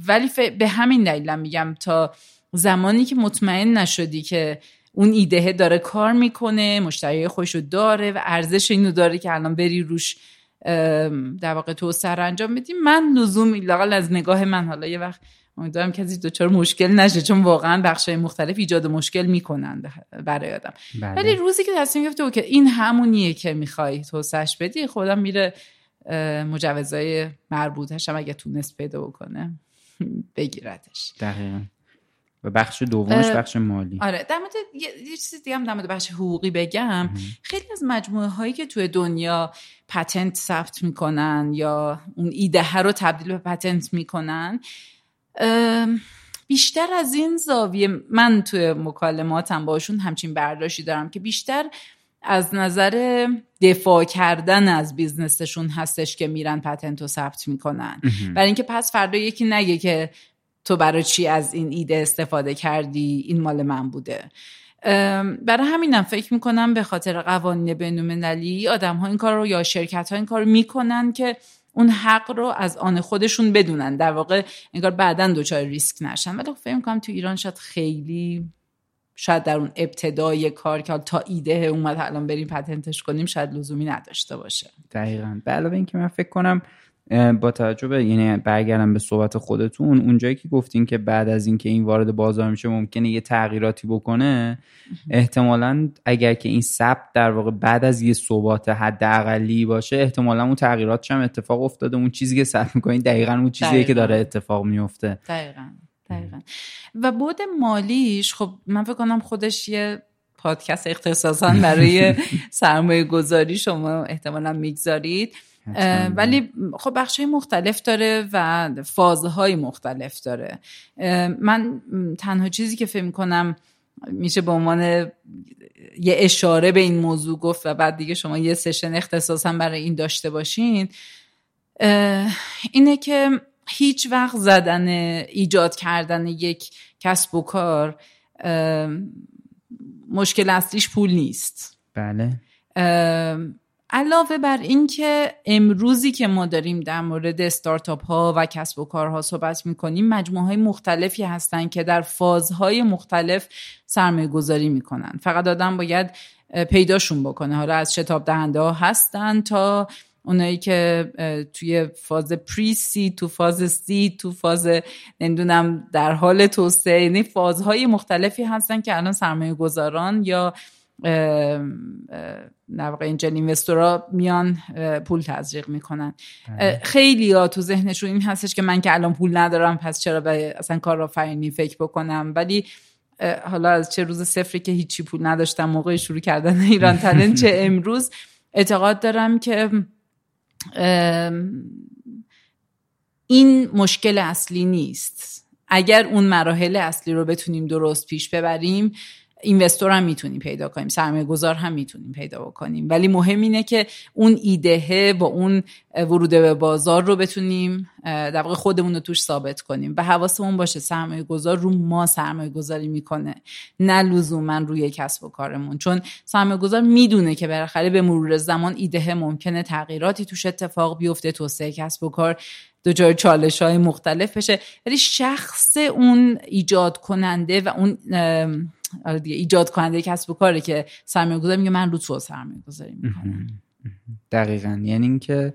ولی به همین دلیلم میگم تا زمانی که مطمئن نشدی که اون ایده داره کار می‌کنه مشتری خوشو داره و ارزش اینو داره که الان بری روش در واقع تو سر انجام بدیم من لزوم لاقل از نگاه من حالا یه وقت امیدوارم کسی دچار مشکل نشه چون واقعا بخش مختلف ایجاد مشکل می‌کنن برای آدم بله. ولی روزی که تصمیم گرفته که این همونیه که می‌خوای توسعش بدی خودم میره مجوزهای مربوطش هم اگه تونست پیدا بکنه بگیردش. دقیقا. و بخش دومش بخش مالی. آره در مورد یه چیزی دیگه هم در مورد بخش حقوقی بگم. خیلی از مجموعه هایی که توی دنیا پتنت ثبت می‌کنن یا اون ایده ها رو تبدیل به پتنت می‌کنن بیشتر از این زاویه من توی مکالماتم باشون همچین برداشتی دارم که بیشتر از نظر دفاع کردن از business شون هستش که میرن patent رو ثبت می‌کنن. برای اینکه پس فردا یکی نگه که تو برای چی از این ایده استفاده کردی؟ این مال من بوده. برای همینم فکر می‌کنم به خاطر قوانین بینالمللی آدم ها این کار رو یا شرکت ها این کار رو می‌کنن که اون حق رو از آن خودشون بدونن. در واقع انگار بعدا دچار ریسک نشن. ولی خب فکر می‌کنم تو ایران شاید خیلی شاید در اون ابتدای کار که تا ایده اومد الان بریم پتنتش کنیم شاید لزومی نداشته باشه. دقیقا. به علاوه اینکه من فکر کنم با توجه به یعنی برگردم به صحبت خودتون اونجایی که گفتین که بعد از اینکه این وارد بازار میشه ممکنه یه تغییراتی بکنه احتمالا اگر که این ثبت در واقع بعد از یه صحبات حداقلی باشه احتمالا اون تغییراتش هم اتفاق افتاده. اون چیزی که ثبت می‌کنین دقیقا اون چیزیه که داره اتفاق میفته دقیقا. دقیقا. و بود مالیش خب من فکر کنم خودش یه پادکست اختصاصا برای سرمایه گذاری شما احتمالا می‌گذارید. ولی خب بخش مختلف داره و فازهای مختلف داره. من تنها چیزی که فکر کنم میشه به عنوان یه اشاره به این موضوع گفت و بعد دیگه شما یه سشن اختصاصا برای این داشته باشین اینه که هیچ وقت زدن ایجاد کردن یک کسب و کار مشکل اصلیش پول نیست. بله. علاوه بر اینکه امروزی که ما داریم در مورد استارتاپ ها و کسب و کارها صحبت می‌کنیم مجموعه های مختلفی هستن که در فازهای مختلف سرمایه گذاری می‌کنن. فقط آدم باید پیداشون بکنه. حالا از شتاب دهنده ها هستن تا اونایی که توی فاز پری سی تو فاز سی تو فاز نمی‌دونم در حال توسعه یعنی فازهای مختلفی هستن که الان سرمایه گذاران یا واقع اینجل اینوستورا میان پول تزریق می‌کنن بله. خیلی ها تو ذهنشون این هستش که من که الان پول ندارم پس چرا به اصلا کار فاینی فکر بکنم ولی حالا از چه روز صفری که هیچی پول نداشتم موقع شروع کردن ایران تلنت چه امروز اعتقاد دارم که این مشکل اصلی نیست. اگر اون مراحل اصلی رو بتونیم درست پیش ببریم اینوستور هم می‌تونیم پیدا کنیم سرمایه گذار هم می‌تونیم پیدا بکنیم. ولی مهم اینه که اون ایدهه با اون ورود به بازار رو بتونیم در واقع خودمون رو توش ثابت کنیم و حواسمون باشه سرمایه گذار رو ما سرمایه گذاری می‌کنه نه لزوما روی کسب و کارمون. چون سرمایه گذار می‌دونه که بالاخره به مرور زمان ایده ممکنه تغییراتی توش اتفاق بیفته توسعه کسب و کار دچار چالش های مختلف بشه. ولی شخص اون ایجاد کننده و اون دیگه ایجاد کننده کسب و کاره که سرمایه گذار میگه من رو تو سرمایه گذاری می‌کنم. دقیقا. یعنی اینکه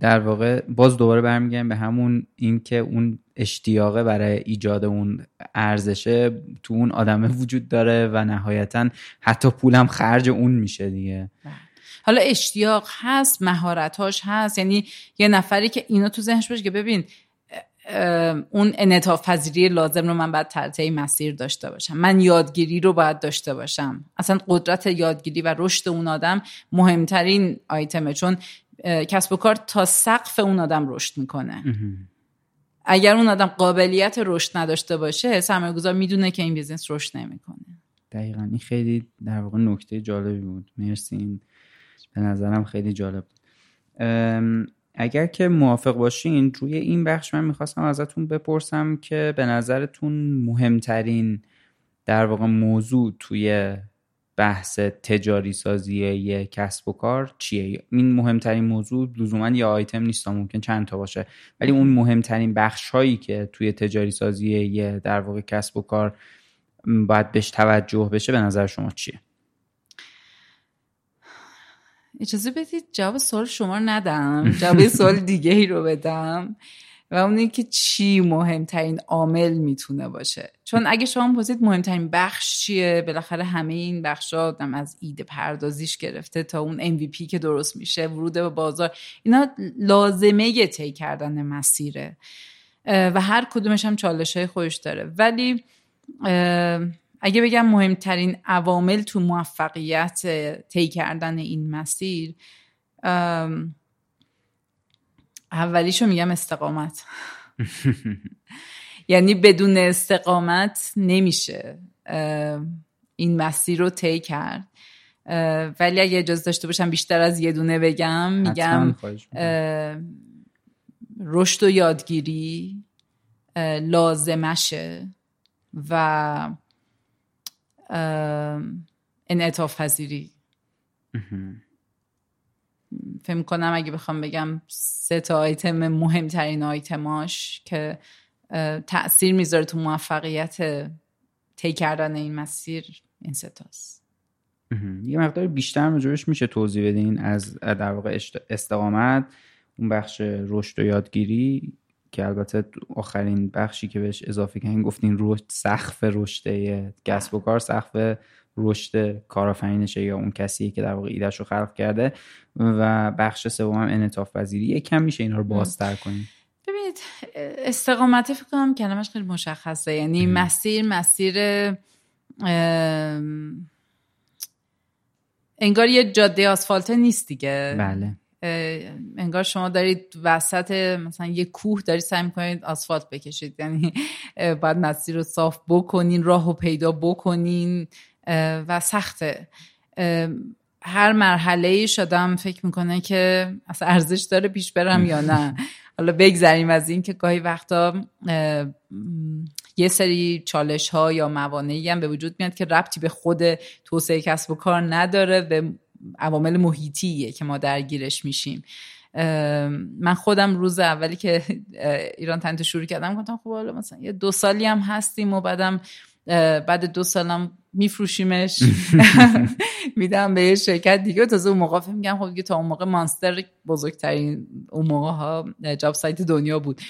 در واقع باز دوباره برمیگردیم به همون اینکه اون اشتیاقه برای ایجاد اون ارزشه تو اون آدمه وجود داره و نهایتا حتی پولم خرج اون میشه دیگه. بله. حالا اشتیاق هست مهارتاش هست. یعنی یه نفری که اینا تو ذهنش باشه که ببین اون انعطاف پذیری لازم رو من باید ترتیب مسیر داشته باشم. من یادگیری رو باید داشته باشم. اصلا قدرت یادگیری و رشد اون آدم مهمترین آیتمه چون کسب و کار تا سقف اون آدم رشد می‌کنه. اگر اون آدم قابلیت رشد نداشته باشه سرمایه گذار می‌دونه که این business رشد نمی‌کنه. دقیقا. این خیلی در واقع نکته جالبی بود. مرسی. به نظرم خیلی جالب بود. اگر که موافق باشین روی این بخش من می‌خواستم ازتون بپرسم که به نظرتون مهمترین در واقع موضوع توی بحث تجاری سازی یک کسب و کار چیه؟ این مهمترین موضوع لزوما یه آیتم نیست ممکن چند تا باشه ولی اون مهمترین بخش هایی که توی تجاری سازی یه در واقع کسب و کار باید بهش توجه بشه به نظر شما چیه؟ اجازه بدید جواب سوال شما رو ندم. جواب سوال دیگه ای رو بدم. و اون که چی مهمترین عامل می‌تونه باشه. چون اگه شما پرسید مهمترین بخش چیه بالاخره همه این بخش ها از ایده پردازیش گرفته تا اون MVP که درست میشه ورود به بازار. اینا لازمه طی کردن مسیره. و هر کدومش هم چالش های خودش داره. ولی اگه بگم مهمترین عوامل تو موفقیت طی کردن این مسیر اولیشو میگم استقامت. یعنی بدون استقامت نمیشه این مسیر رو طی کرد. ولی اگه اجازه داشته باشم بیشتر از یه دونه بگم میگم رشد و یادگیری لازمشه و انعطاف پذیری. فکر کنم اگه بخوام بگم سه تا آیتم مهمترین آیتماش که تاثیر می‌ذاره تو موفقیت طی کردن این مسیر این سه تاست. یه مقدار بیشتر مجبورش میشه توضیح بدین از در واقع استقامت اون بخش رشد و یادگیری. که البته آخرین بخشی که بهش اضافه کردین گفتین رشد سقف رشد کسب و کار سقف رشد کارآفرینشه یا اون کسی که در واقع ایدهش رو خلق کرده و بخش سوم هم انعطاف پذیری. یکم میشه اینا رو بازتر کنیم. ببینید استقامت فکر کنم کلمش خیلی مشخصه. یعنی مسیر مسیر انگار یه جاده آسفالته نیست دیگه. بله. انگار شما دارید وسط مثلا یه کوه دارید سعی می‌کنید آسفالت بکشید. یعنی باید مسیر رو صاف بکنین راه رو پیدا بکنین و سخته. هر مرحله شدم فکر می‌کنه که اصلا ارزش داره پیش برم یا نه. حالا بگذریم از این که گاهی وقتا یه سری چالش ها یا موانعی هم به وجود میاد که ربطی به خود توسعه کسب و کار نداره به عوامل محیطیه که ما درگیرش میشیم. من خودم روز اولی که ایران تنت شروع کردم گفتم خب حالا مثلا یه دو سالی هم هستیم و بعدم بعد دو سالم میفروشیمش. میدم به یه شرکت دیگه. تازه اون موقع میگم خب دیگه تا اون موقع مانستر بزرگترین اون موقع ها جاب سایت دنیا بود.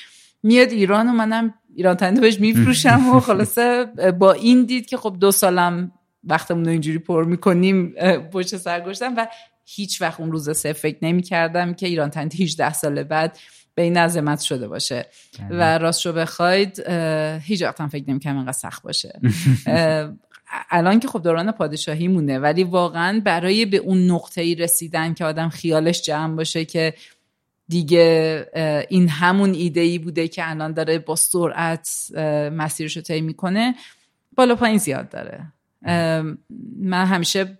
میاد ایران و منم ایران تنده بهش میفروشم و خلاصه با این دید که خب دو سالم وقتمون رو اینجوری پر می‌کنیم پشت سر گشتم و هیچ وقت اون روز سه فکر نمی کردم که ایران تنده 18 سال بعد به این عظمت شده باشه. و بله. راست شو بخواید هیچ وقت هم فکر نمی‌کنم اینقدر سخت باشه. الان که خب دوران پادشاهی مونه ولی واقعا برای به اون نقطه ای رسیدن که آدم خیالش جمع باشه که دیگه این همون ایده ای بوده که الان داره با سرعت مسیرش رو طی می‌کنه بالا پایین زیاد داره. من همیشه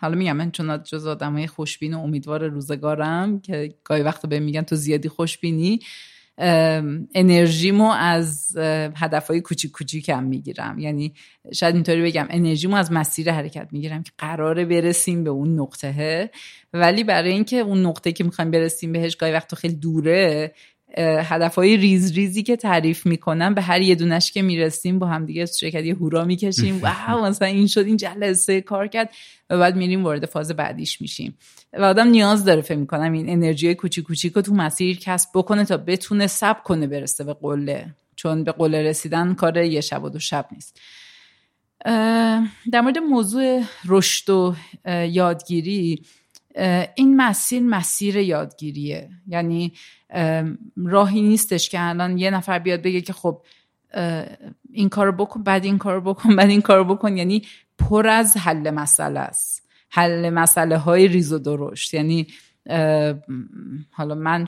حالا میگم من چون جز آدمای خوشبین و امیدوار روزگارم که گاهی وقت به میگن تو زیادی خوشبینی انرژیمو از هدفهای کوچیک کوچیکم می‌گیرم. یعنی شاید اینطوری بگم انرژیمو از مسیر حرکت می‌گیرم که قراره برسیم به اون نقطه. ولی برای اینکه اون نقطه که می‌خوایم برسیم بهش گاهی وقت خیلی دوره هدف های ریز ریزی که تعریف می‌کنم به هر یه دونش که می‌رسیم با هم دیگه شرکت یه هورا می‌کشیم. واو مثلا این شد این جلسه کار کرد و بعد میریم وارد فاز بعدیش میشیم. و آدم نیاز داره فکر می‌کنم این انرژی کوچیک کوچیک رو تو مسیر کسب بکنه تا بتونه سب کنه برسه به قله. چون به قله رسیدن کار یه شب و دو شب نیست. در مورد موضوع رشد و یادگیری این مسیر مسیر یادگیریه. یعنی راهی نیستش که الان یه نفر بیاد بگه که خب این کار بکن بعد این کار بکن بعد این کار بکن. یعنی پر از حل مسئله است. حل مسئله های ریز و درشت. یعنی حالا من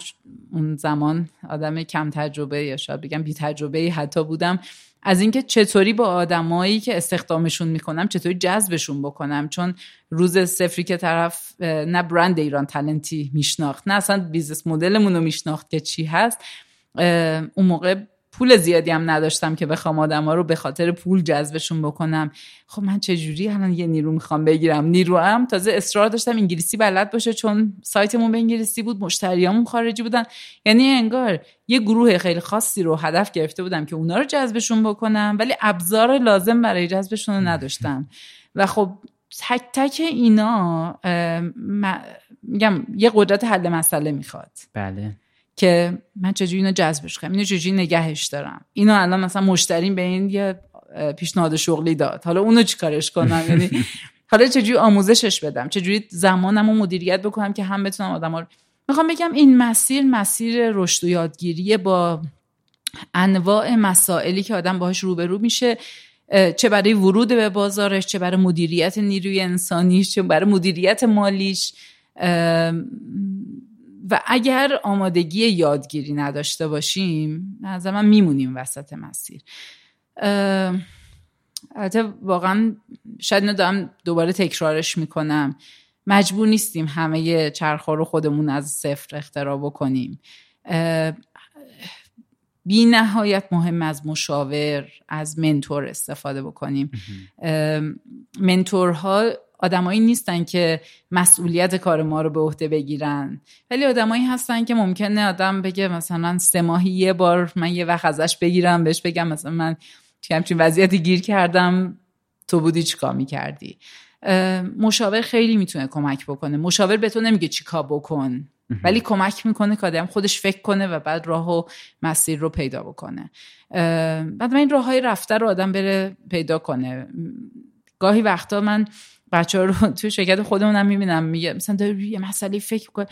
اون زمان آدم کم تجربه یا شاید بگم بی تجربه حتی بودم. از اینکه چطوری با آدمایی که استخدامشون می‌کنم چطوری جذبشون بکنم. چون روز صفری که طرف نه برند ایران تلنتی میشناخت نه اصلا business model مون رو میشناخت که چی هست. اون موقع پول زیادی هم نداشتم که بخوام آدم ها رو به خاطر پول جذبشون بکنم. خب من چجوری الان یه نیرو می‌خوام بگیرم؟ نیرو تازه اصرار داشتم انگلیسی بلد باشه چون سایتمون به انگلیسی بود مشتریامون خارجی بودن. یعنی انگار یه گروه خیلی خاصی رو هدف گرفته بودم که اونا رو جذبشون بکنم ولی ابزار لازم برای جذبشون رو نداشتم. و خب تک تک اینا میگم یه قدرت حل مسئله می‌خواد. بله. که من چجوری اینو جذبش کنم؟ اینو چجوری نگهش دارم؟ اینو الان مثلا مشتریم به این یه پیشنهاد شغلی داد. حالا اونو چیکارش کنم؟ یعنی حالا چجوری آموزشش بدم؟ چجوری زمانم و مدیریت بکنم که هم بتونم آدم رو می‌خوام بگم این مسیر مسیر رشد و یادگیری با انواع مسائلی که آدم باهاش روبرو میشه چه برای ورود به بازارش چه برای مدیریت نیروی انسانیش چه برای مدیریت مالیش و اگر آمادگی یادگیری نداشته باشیم از من میمونیم وسط مسیر. البته واقعا شاید ندارم دوباره تکرارش می‌کنم. مجبور نیستیم همه چرخها رو خودمون از صفر اختراع بکنیم. بی نهایت مهم از مشاور از منتور استفاده بکنیم. منتورها آدمایی نیستن که مسئولیت کار ما رو به عهده بگیرن. ولی آدمایی هستن که ممکنه آدم بگه مثلا سه ماهی یه بار من یه وقت ازش بگیرم بهش بگم مثلا من همچین وضعیتی گیر کردم تو بودی چیکار می‌کردی؟ مشاور خیلی می‌تونه کمک بکنه. مشاور به تو نمیگه چیکار بکن. ولی کمک می‌کنه که آدم خودش فکر کنه و بعد راه و مسیر رو پیدا بکنه. بعد من این راه های رفته رو آدم بره پیدا کنه. گاهی وقتا من بچه ها رو توی شرکت خودمونم می‌بینم. میگه مثلا داری یه مسئله فکر کنه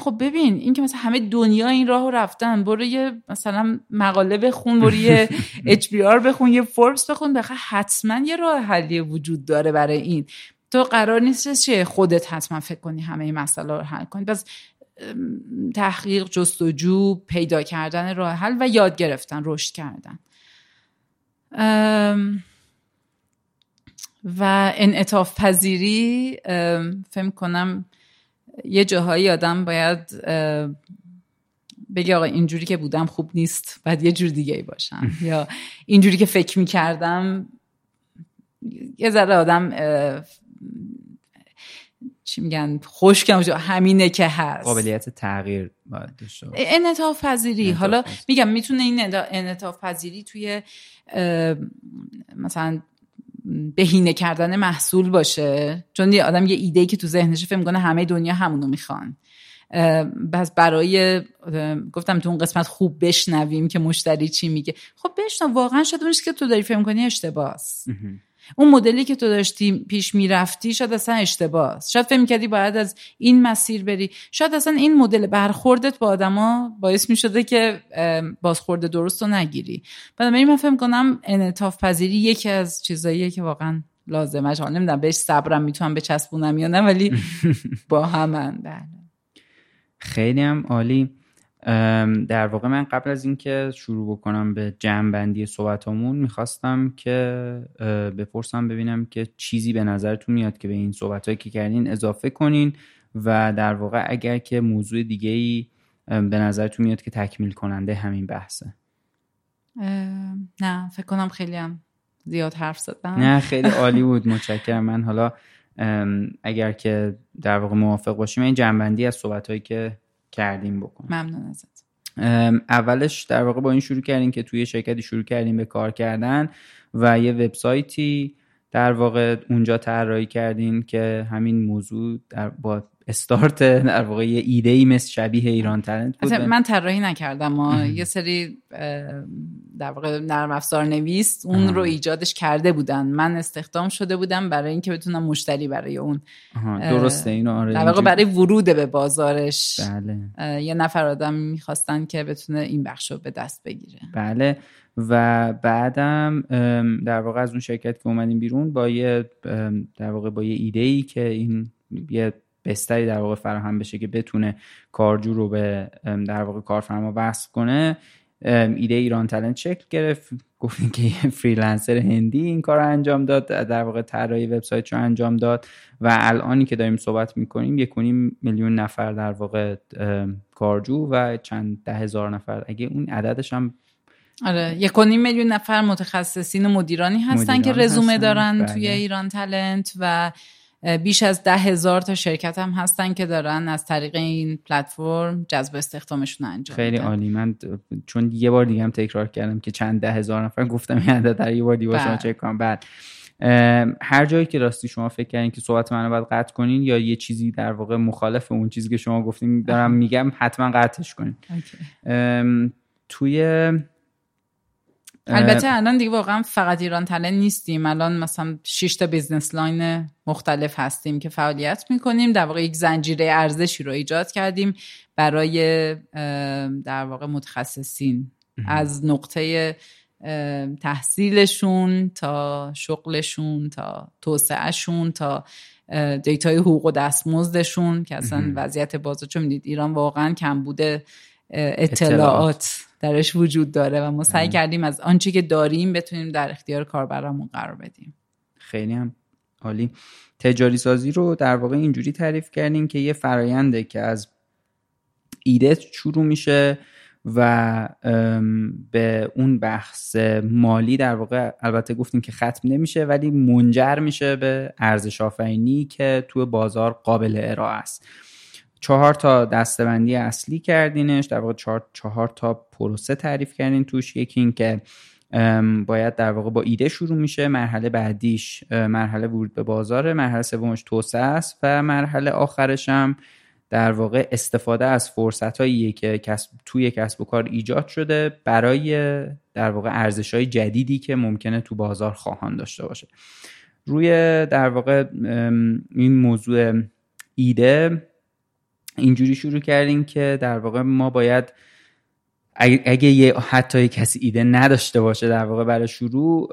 خب ببین این که مثلا همه دنیا این راه رفتن برو یه مثلا مقاله بخون برو یه اچ بخون یه فوربس بخون. بخواه حتما یه راه حلی وجود داره برای این. تو قرار نیست چه خودت حتما فکر کنی همه این مسئله رو حل کنی. پس تحقیق جستجو پیدا کردن راه حل و یاد گرفتن رشد کردن. و انعطاف پذیری فهم کنم یه جاهایی آدم باید بگه آقا اینجوری که بودم خوب نیست بعد یه جور دیگه ای باشم. یا اینجوری که فکر می‌کردم یه ذره آدم چی میگن خوشکم همینه که هست. قابلیت تغییر باید داشته انعطاف پذیری حالا میگم می‌تونه این انعطاف پذیری توی مثلا بهینه کردن محصول باشه. چون یه آدم یه ایده که تو ذهنش فکر کنه همه دنیا همونو می‌خوان. بس برای گفتم تو اون قسمت خوب بشنویم که مشتری چی میگه. خب بشنو واقعا اونش که تو داری فکر کنی اشتباهه اون مدلی که تو داشتی پیش می‌رفتی شاید اصلا اشتباه شاید فکر کردی باید از این مسیر بری. شاید اصلا این مدل برخوردت با آدما باعث می‌شده که بازخورده درست رو نگیری. بنابراین من فکر کنم انعطاف پذیری یکی از چیزاییه که واقعا لازمه. حالا نمی‌دونم بهش صبرم می‌تونم بچسبونم یا نه ولی با همن بله. خیلی هم عالی. در واقع من قبل از اینکه شروع بکنم به جمع صحبتامون می‌خواستم که بپرسم ببینم که چیزی به نظرتون میاد که به این صحبت که کردین اضافه کنین و در واقع اگر که موضوع دیگه ای به نظرتون میاد که تکمیل کننده همین بحثه. نه فکر کنم خیلی هم زیاد حرف زدم. نه خیلی عالی بود متشکرم. من حالا اگر که در واقع موافق باشیم این جنبندی از صحبت که کردیم بکن ممنون ازت. اولش در واقع با این شروع کردیم که توی شرکتی شروع کردیم به کار کردن و یه وبسایتی در واقع اونجا طراحی کردین که همین موضوع در با استارت در واقع یه ایده ای مثل شبیه ایران تلنت بود من طراحی نکردم ما یه سری در واقع نرم افزار نویس اون رو ایجادش کرده بودن. من استخدام شده بودم برای اینکه بتونم مشتری برای اون درسته اینو آره در واقع برای ورود به بازارش. بله. یه نفر آدم می‌خواستن که بتونه این بخش رو به دست بگیره. بله. و بعدم در واقع از اون شرکت که اومدیم بیرون با یه در واقع با یه ایده ای که این یه بستری در واقع فراهم بشه که بتونه کارجو رو به در واقع کارفرما وصل کنه. ایده ایران تلنت شکل گرفت. گفتیم که یه فریلنسر هندی این کار رو انجام داد در واقع طراحی وبسایت رو انجام داد و الانی که داریم صحبت می‌کنیم یک میلیون نفر در واقع کارجو و چند ده هزار نفر. اگه اون عددش هم آره یک و نیم میلیون نفر متخصصین و مدیرانی هستن مدیران که رزومه هستن، دارن بله. توی ایران تلنت و بیش از ده هزار تا شرکت هم هستن که دارن از طریق این پلتفرم جذب استخدامشون انجام خیلی. عالی. من چون یه بار دیگه هم تکرار کردم که چند ده هزار نفر گفتم این عدد در یه بار دیگه شما بله. چک کنم. بعد ام، هر جایی که راستی شما فکر کردین که صحبت منو باید قطع کنین یا یه چیزی در واقع مخالف اون چیزی که شما گفتین دارم میگم حتما قطعش کنین. توی البته الان دیگه واقعا فقط ایران تلنت نیستیم. الان مثلا 6 تا business line مختلف هستیم که فعالیت می‌کنیم. در واقع یک زنجیره ارزشی رو ایجاد کردیم برای در واقع متخصصین. از نقطه تحصیلشون تا شغلشون تا توسعهشون تا دیتای حقوق و دستمزدشون که اصلا وضعیت بازار چون می‌دید ایران واقعا کم بوده اطلاعات درش وجود داره و ما سعی کردیم از آنچه که داریم بتونیم در اختیار کاربرامون قرار بدیم. خیلی هم عالی. تجاری سازی رو در واقع اینجوری تعریف کردیم که یه فراینده که از ایده شروع میشه و به اون بحث مالی در واقع البته گفتیم که ختم نمیشه ولی منجر میشه به ارزش آفرینی که توی بازار قابل ارائه است. چهار تا دستبندی اصلی کردینش در واقع چهار, چهار تا پروسه تعریف کردین توش. یکی این که باید در واقع با ایده شروع میشه مرحله بعدیش مرحله ورود به بازار مرحله سومش توسعه است و مرحله آخرش هم در واقع استفاده از فرصت که کسب توی کسب و کار ایجاد شده برای در واقع ارزش های جدیدی که ممکنه تو بازار خواهان داشته باشه. روی در واقع این موضوع ایده اینجوری شروع کردیم که در واقع ما باید اگه, یه حتی یه کسی ایده نداشته باشه در واقع برای شروع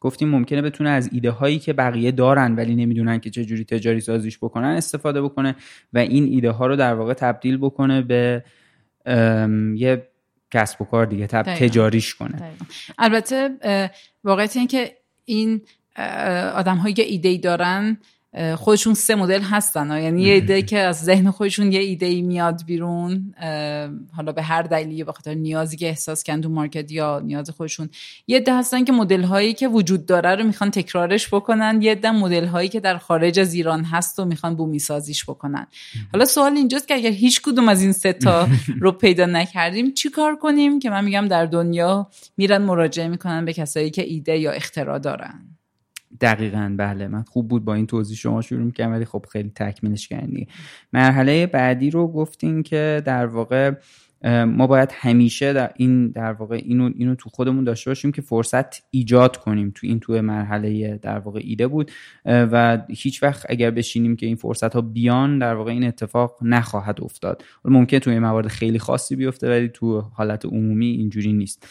گفتیم ممکنه بتونه از ایده هایی که بقیه دارن ولی نمی‌دونن که چه جوری تجاری سازیش بکنن استفاده بکنه و این ایده ها رو در واقع تبدیل بکنه به یه کسب و کار دیگه تب دقیقاً. تجاریش کنه دقیقاً. البته واقعیت این که این آدم هایی که ایده ای دارن خودشون سه مدل هستن. ها. یعنی یه ایده که از ذهن خودشون یه ایده ای میاد بیرون. حالا به هر دلیلی به خاطر نیازی که احساس کردن تو مارکت یا نیاز خودشون. یه عده هستن که مدل هایی که وجود داره رو می‌خوان تکرارش بکنن. یه عده مدل هایی که در خارج از ایران هست و می‌خوان بومی سازیش بکنن حالا سوال اینجاست که اگر هیچ کدوم از این سه تا رو پیدا نکردیم چی کار کنیم؟ که من میگم در دنیا میرن مراجعه می‌کنن به کسایی که ایده یا اختراع دارن. دقیقا بله. من خوب بود با این توضیح شما شروع می‌کنم ولی خب خیلی تکمیلش دیگه. مرحله بعدی رو گفتین که در واقع ما باید همیشه در این در واقع اینو اینو تو خودمون داشته باشیم که فرصت ایجاد کنیم تو این تو مرحله در واقع ایده بود. و هیچ وقت اگر بشینیم که این فرصت ها بیان در واقع این اتفاق نخواهد افتاد. ممکن توی موارد خیلی خاصی بیفته ولی تو حالت عمومی اینجوری نیست.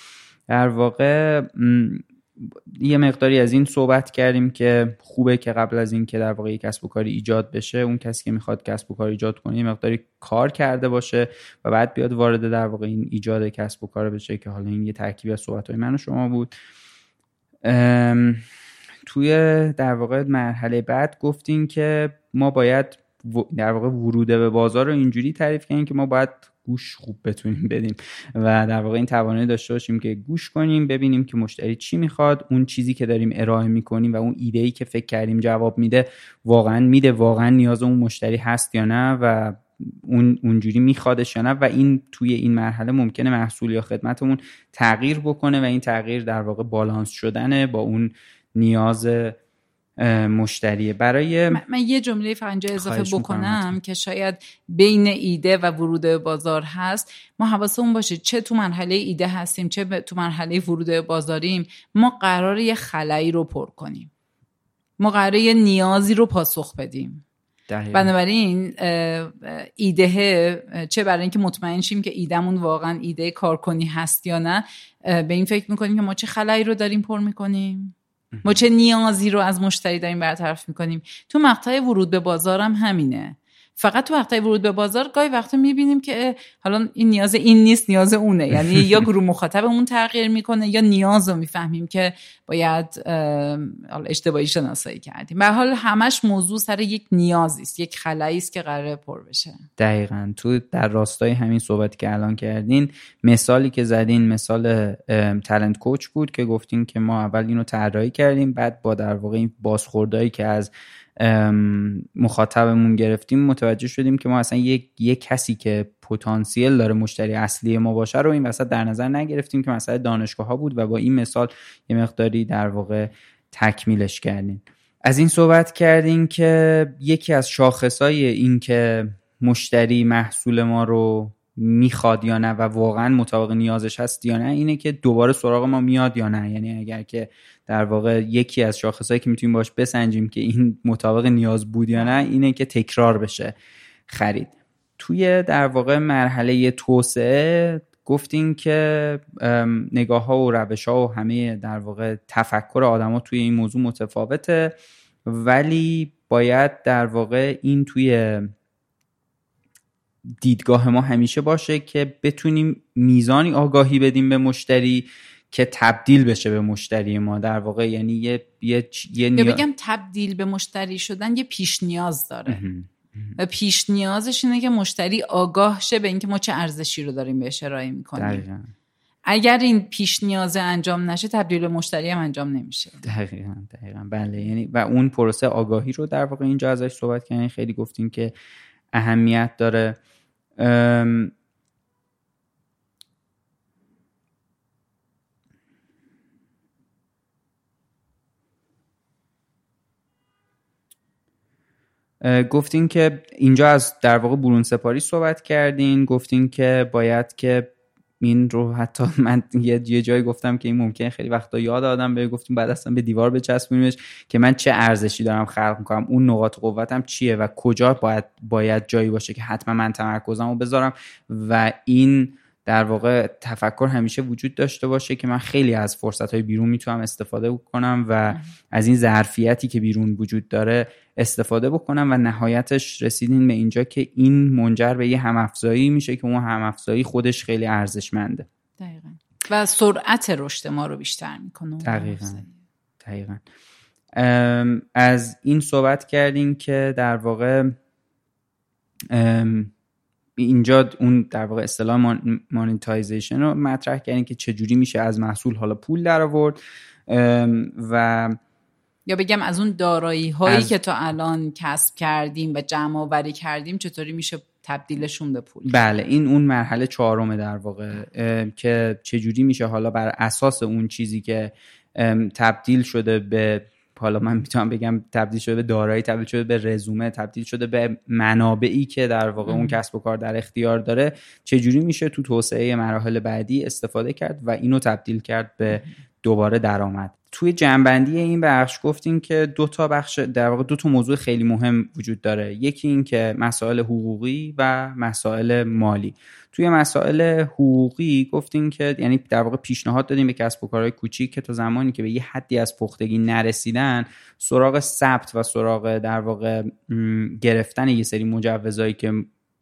در واقع یه مقداری از این صحبت کردیم که خوبه که قبل از این که در واقع یک کسب و کاری ایجاد بشه اون کسی که می‌خواد کسب و کار ایجاد کنه یه مقداری کار کرده باشه و بعد بیاد وارد در واقع این ایجاد کسب و کار بشه که حالا این یه ترکیبی از صحبت های من و شما بود. توی در واقع مرحله بعد گفتیم که ما باید در واقع ورود به بازار رو اینجوری تعریف کنیم که ما باید گوش خوب بتونیم بدیم. و در واقع این توانایی داشته باشیم که گوش کنیم ببینیم که مشتری چی می‌خواد اون چیزی که داریم ارائه می‌کنیم و اون ایده ای که فکر کردیم جواب میده واقعا میده واقعا نیاز اون مشتری هست یا نه و اون اونجوری میخوادش یا نه. و این توی این مرحله ممکنه محصول یا خدمتمون تغییر بکنه و این تغییر در واقع بالانس شدنه با اون نیاز مشتریه برای من, من یه جمله فقط اینجا اضافه بکنم. که شاید بین ایده و ورود به بازار هست. ما حواسمون باشه چه تو مرحله ایده هستیم چه تو مرحله ورود به بازاریم. ما قرار یه خلایی رو پر کنیم. ما قرار یه نیازی رو پاسخ بدیم. دقیقاً. بنابراین ایده چه برای اینکه مطمئن شیم که ایدهمون واقعا ایده کارکنی هست یا نه به این فکر می‌کنیم که ما چه خلایی رو داریم پر می‌کنیم. ما چه نیازی رو از مشتری داریم برطرف می‌کنیم؟ تو مقطع ورود به بازارم همینه. فقط تو وقتای ورود به بازار گاهی وقتا می‌بینیم که حالا این نیاز این نیست نیاز اونه. یعنی یا گروه مخاطبمون تغییر می‌کنه یا نیاز رو می‌فهمیم که باید اشتباهی شناسایی کردیم. به حال همش موضوع سر یک نیازی است یک خلایی است که قرار پر بشه. دقیقا. تو در راستای همین صحبتی که الان کردین مثالی که زدین مثال تلنت کوچ بود که گفتین که ما اول اینو طراحی کردیم بعد با در واقع این بازخوردهایی که از مخاطبمون گرفتیم متوجه شدیم که ما اصلا یک, یک کسی که پتانسیل داره مشتری اصلی ما باشه رو این وسط در نظر نگرفتیم که مثلا دانشگاه ها بود و با این مثال یه مقداری در واقع تکمیلش کردیم. از این صحبت کردیم که یکی از شاخصای این که مشتری محصول ما رو می‌خواد یا نه و واقعا مطابق نیازش هست یا نه اینه که دوباره سراغ ما میاد یا نه. یعنی اگر که در واقع یکی از شاخصهایی که می‌تونیم باش بسنجیم که این مطابق نیاز بود یا نه اینه که تکرار بشه خرید. توی در واقع مرحله توسعه گفتیم که نگاه ها و روش ها و همه در واقع تفکر آدما توی این موضوع متفاوته ولی باید در واقع این توی دیدگاه ما همیشه باشه که بتونیم میزانی آگاهی بدیم به مشتری که تبدیل بشه به مشتری ما. در واقع یعنی یه یه, یه بگم تبدیل به مشتری شدن یه پیش نیاز داره. و پیش نیازش اینه که مشتری آگاه شه به اینکه ما چه ارزشی رو داریم بهش ارائه می‌کنیم. اگر این پیش نیاز انجام نشه تبدیل به مشتری هم انجام نمیشه. دقیقا دقیقا. بله یعنی و اون پروسه آگاهی رو در واقع اینجا ازش صحبت کردن خیلی گفتیم که اهمیت داره. گفتین که اینجا از در واقع برون سپاری صحبت کردین. گفتین که باید که این رو حتی من یه, یه جایی گفتم که این ممکنه خیلی وقتا یاد آدم به گفتیم بعد اصلا به دیوار بچسبونیمش که من چه ارزشی دارم خلق می‌کنم اون نقاط قوتم چیه و کجا باید باید جایی باشه که حتما من تمرکزم رو بذارم. و این در واقع تفکر همیشه وجود داشته باشه که من خیلی از فرصت های بیرون می‌تونم استفاده بکنم و از این ظرفیتی که بیرون وجود داره استفاده بکنم و نهایتش رسیدین به اینجا که این منجر به یه همافزایی میشه که اون همافزایی خودش خیلی ارزشمنده. دقیقا. و سرعت رشد ما رو بیشتر می‌کنه. دقیقا. دقیقا. از این صحبت کردیم که در واقع اینجا اون در واقع اصطلاح مانیتایزیشن رو مطرح کردیم که چجوری میشه از محصول حالا پول در آورد. و یا بگم از اون دارایی هایی که تا الان کسب کردیم و جمع آوری کردیم چطوری میشه تبدیلشون به پول؟ بله این اون مرحله چهارمه در واقع که چجوری میشه حالا بر اساس اون چیزی که تبدیل شده به حالا من می‌تونم بگم تبدیل شده به دارایی تبدیل شده به رزومه تبدیل شده به منابعی که در واقع اون کسب و کار در اختیار داره. چجوری میشه تو توسعه مراحل بعدی استفاده کرد و اینو تبدیل کرد به دوباره درآمد. توی جنبندی این بخش گفتیم که دو تا بخش در واقع دو تا موضوع خیلی مهم وجود داره. یکی این که مسائل حقوقی و مسائل مالی. توی مسائل حقوقی گفتیم که یعنی در واقع پیشنهاد دادیم به کسب و کارهای کوچیک که تا زمانی که به یه حدی از پختگی نرسیدن سراغ ثبت و سراغ در واقع گرفتن یه سری مجوزایی که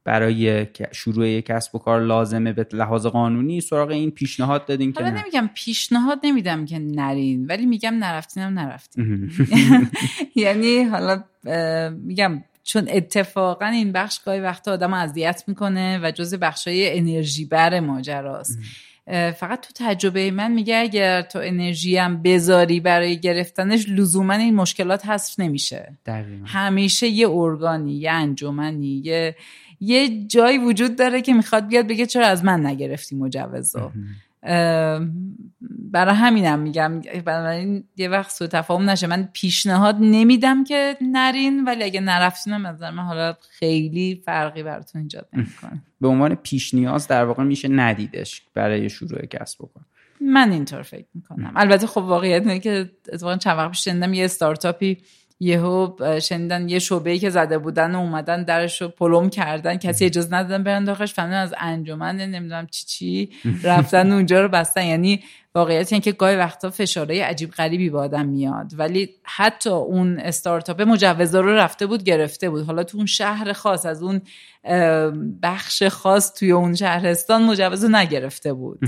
برای شروع یک کسب و کار لازمه به لحاظ قانونی سراغ این پیشنهاد دادین که نمیگم پیشنهاد نمیدم که نرین ولی میگم نرفتینم نرفتین. یعنی حالا میگم چون اتفاقا این بخش گاهی وقتا آدم اذیت می‌کنه و جز بخشای انرژی بر ماجراست. فقط تو تجربه من میگه اگر تو انرژی هم بذاری برای گرفتنش لزوما این مشکلات حذف نمیشه. دقیقا. همیشه یه ارگانی یه انجمنی یه یه جایی وجود داره که می‌خواد بیاد بگه چرا از من نگرفتی مجوزو برای همینم میگم بنابراین یه وقت سو تفاهم نشه. من پیشنهاد نمیدم که نرین ولی اگه نرفتینم از من حالا خیلی فرقی براتون ایجاد نمی‌کنه. به عنوان پیش نیاز در واقع میشه ندیدش برای شروع کسب بکن من اینطور فکر می‌کنم. البته خب واقعیت اینه که اتفاقا چند وقت پیش یه استارتاپی یهو شنیدن یه شعبه که زده بودن و اومدن درش رو پلم کردن. کسی اجازه ندادن برن داخلش. فهمیدن از انجمن نمی‌دونم چی چی. رفتن اونجا رو بستن. یعنی واقعیت اینه که گاهی وقتا فشارهای عجیب غریبی با آدم میاد. ولی حتی اون استارتاپ مجوزا رو رفته بود گرفته بود. حالا تو اون شهر خاص از اون بخش خاص توی اون شهرستان مجوز نگرفته بود.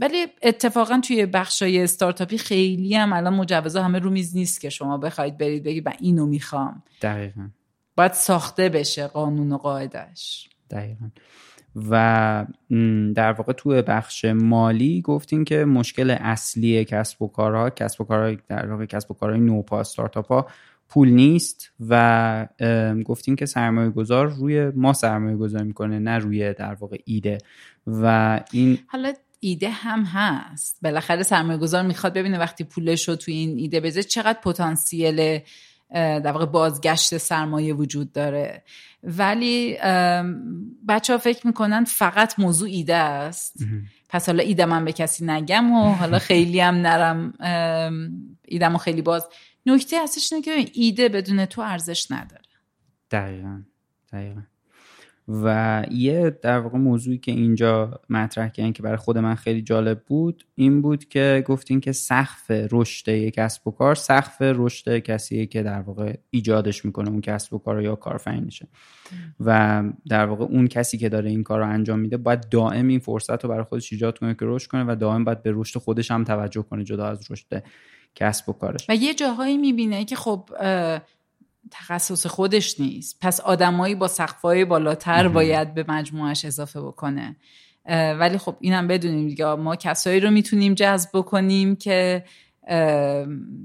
ولی اتفاقا توی بخشای استارتاپی خیلی هم الان مجوزا همه رو میز نیست که شما بخواید برید بگید من اینو می‌خوام. دقیقا. باید ساخته بشه قانون و قاعدش دقیقا. و در واقع توی بخش مالی گفتین که مشکل اصلی کسب و کارها کسب و کارهای در واقع کسب و کارهای نوپا استارتاپ ها پول نیست و گفتین که سرمایه گذار روی ما سرمایه گذار می‌کنه نه روی در واقع ایده. و این حالا ایده هم هست. بالاخره سرمایه گذار می‌خواد ببینه وقتی پولش رو توی این ایده بذاره چقدر پتانسیل در واقع بازگشت سرمایه وجود داره. ولی بچه ها فکر می‌کنن فقط موضوع ایده است. پس حالا ایده من به کسی نگم و حالا خیلی هم نرم ایدم خیلی باز. نکته هستش اینه که ایده بدون تو ارزش نداره. دقیقا. دقیقا. و یه در واقع موضوعی که اینجا مطرح کردن که برای خود من خیلی جالب بود این بود که گفتین که سقف رشد یک کسب و کار سقف رشد کسیه که در واقع ایجادش می‌کنه اون کسب و کار یا کارفرینشه و در واقع اون کسی که داره این کار رو انجام میده باید دائم این فرصت رو برای خودش ایجاد کنه که رشد کنه و دائم باید به رشد خودش هم توجه کنه جدا از رشد کسب و کارش. و یه جاهایی می‌بینه که خب تخصص خودش نیست. پس آدمایی با سقفای بالاتر باید به مجموعش اضافه بکنه. ولی خب اینم بدونیم دیگه. ما کسایی رو می‌تونیم جذب بکنیم که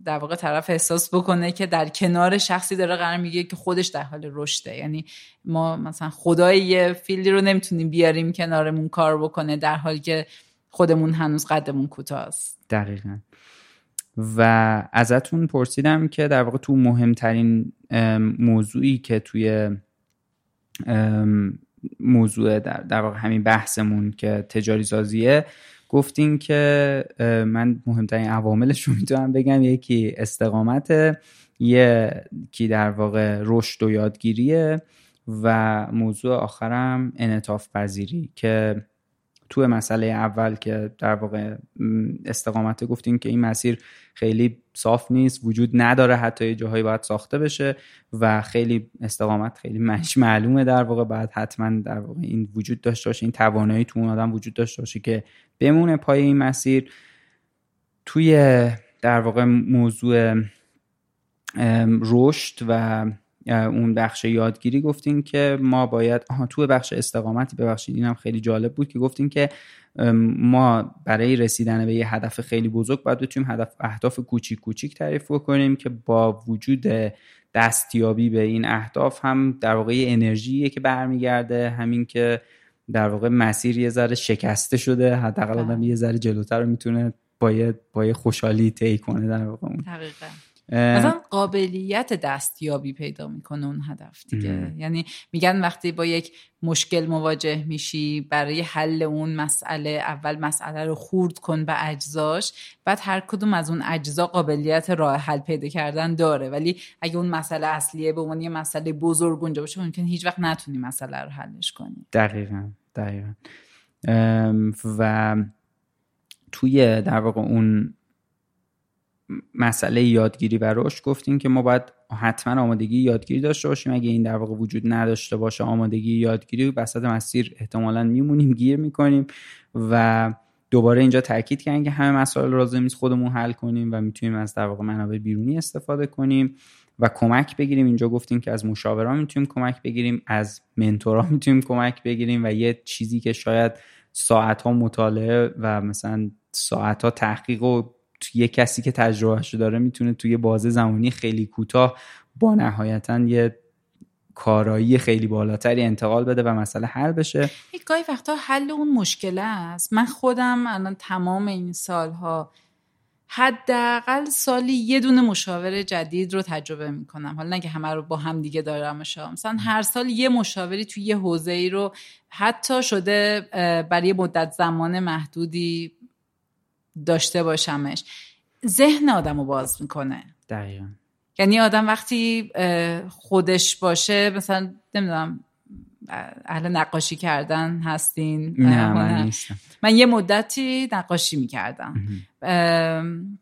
در واقع طرف احساس بکنه که در کنار شخصی داره قرار میگه که خودش در حال رشده. یعنی ما مثلا خدای یه فیلدی رو نمی‌تونیم بیاریم کنارمون کار بکنه در حالی که خودمون هنوز قدمون کوتاست دقیقا. و ازتون پرسیدم که در واقع تو مهمترین موضوعی که توی موضوع در, در واقع همین بحثمون که تجاری سازیه گفتین که من مهمترین عواملش رو می‌تونم بگم یکی استقامت یکی در واقع رشد و یادگیریه و موضوع آخرم انعطاف پذیری که تو مسئله اول که در واقع استقامت گفتیم که این مسیر خیلی صاف نیست وجود نداره حتی جاهایی باید ساخته بشه و خیلی استقامت خیلی مش معلومه در واقع. بعد حتما در واقع این وجود داشته باشه این توانایی تو اون آدم وجود داشته باشه که بمونه پای این مسیر. توی در واقع موضوع رشد و اون بخش یادگیری گفتین که ما باید آها تو بخش استقامتی ببخشید اینم خیلی جالب بود که گفتین که ما برای رسیدن به یه هدف خیلی بزرگ باید بتونیم هدف اهداف کوچیک کوچیک تعریف بکنیم که با وجود دستیابی به این اهداف هم در واقع انرژیه که برمیگرده همین که در واقع مسیر یه ذره شکسته شده حداقل آدم یه ذره جلوتر رو می‌تونه با با خوشحالی طی کنه در واقع اون. مثلا قابلیت دستیابی پیدا می‌کنه اون هدف دیگه. یعنی میگن وقتی با یک مشکل مواجه میشی برای حل اون مسئله اول مسئله رو خورد کن به اجزاش بعد هر کدوم از اون اجزا قابلیت راه حل پیدا کردن داره. ولی اگه اون مسئله اصلیه به عنوان یه مسئله بزرگ اونجا باشه ممکن هیچ وقت نتونی مسئله رو حلش کنی. دقیقا دقیقا. و توی در واقع اون مسئله یادگیری و رشد گفتیم که ما باید حتما آمادگی یادگیری داشته باشیم. اگه این در واقع وجود نداشته باشه آمادگی یادگیری وسط مسیر احتمالا میمونیم گیر می‌کنیم و دوباره اینجا تاکید کردن که همه مسائل لازم نیست خودمون حل کنیم و می‌تونیم از در واقع منابع بیرونی استفاده کنیم و کمک بگیریم. اینجا گفتیم که از مشاوران می‌تونیم کمک بگیریم از منتورا می‌تونیم کمک بگیریم و یه چیزی که شاید ساعت ها مطالعه و مثلا ساعت ها تحقیق و یه کسی که تجربهش داره می‌تونه توی بازه زمانی خیلی کوتاه با نهایتا یه کارایی خیلی بالاتری انتقال بده و مسئله حل بشه. گاهی وقتا حل اون مشکل است. من خودم الان تمام این سالها حداقل سالی یه دونه مشاور جدید رو تجربه می‌کنم. حالا نه همه رو با هم دیگه دارم مثلا هر سال یه مشاوری توی یه حوزه ای رو حتی شده برای مدت زمان محدودی داشته باشمش. ذهن آدم رو باز می‌کنه. دقیقا. یعنی آدم وقتی خودش باشه مثلا نمی‌دونم اهل نقاشی کردن هستین؟ نه من نیستم. من یه مدتی نقاشی می‌کردم.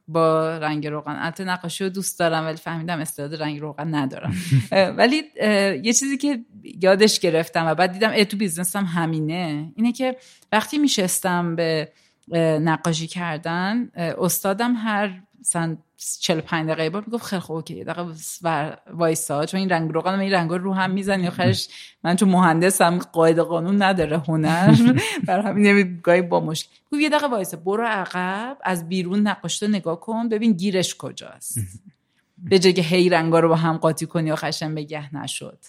با رنگ روغن. البته نقاشی رو دوست دارم ولی فهمیدم استعداد رنگ روغن ندارم. ولی یه چیزی که یادش گرفتم و بعد دیدم ای تو بیزنسم همینه اینه که وقتی میشستم به نقاشی کردن. استادم هر مثلا 45 دقیقه بار می‌گفت خیلی خوب اوکی. دقیقه وایسا چون این رنگ روغن این رنگ رو هم می‌زنی آخرش من چون مهندسم قاعده قانون نداره هنر. بر همین نمیگای با مشکل. گفت یه دقیقه وایسا برو عقب از بیرون نقاشته نگاه کن ببین گیرش کجاست. به جای هی رنگا رو با هم قاطی کنی خشن بگه نشد.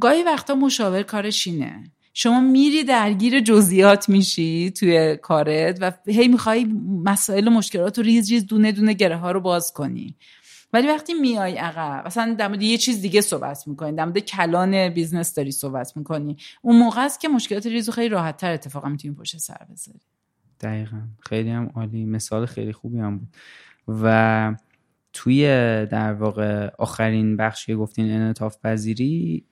گاهی وقتا مشاور کارش اینه. شما میری درگیر جزئیات میشی توی کارت و هی می‌خوای مسائل و مشکلات رو ریز ریز دونه دونه گره ها رو باز کنی. ولی وقتی میای عقب مثلا در مورد یه چیز دیگه صحبت می‌کنی در مورد کلان business داری صحبت می‌کنی اون موقع است که مشکلات ریزو خیلی راحت تر اتفاقا می‌تونی پشت سر بذاری. دقیقا. خیلی هم عالی. مثال خیلی خوبی هم بود. و توی در واقع آخرین بخشی گفتین انعطاف پذیری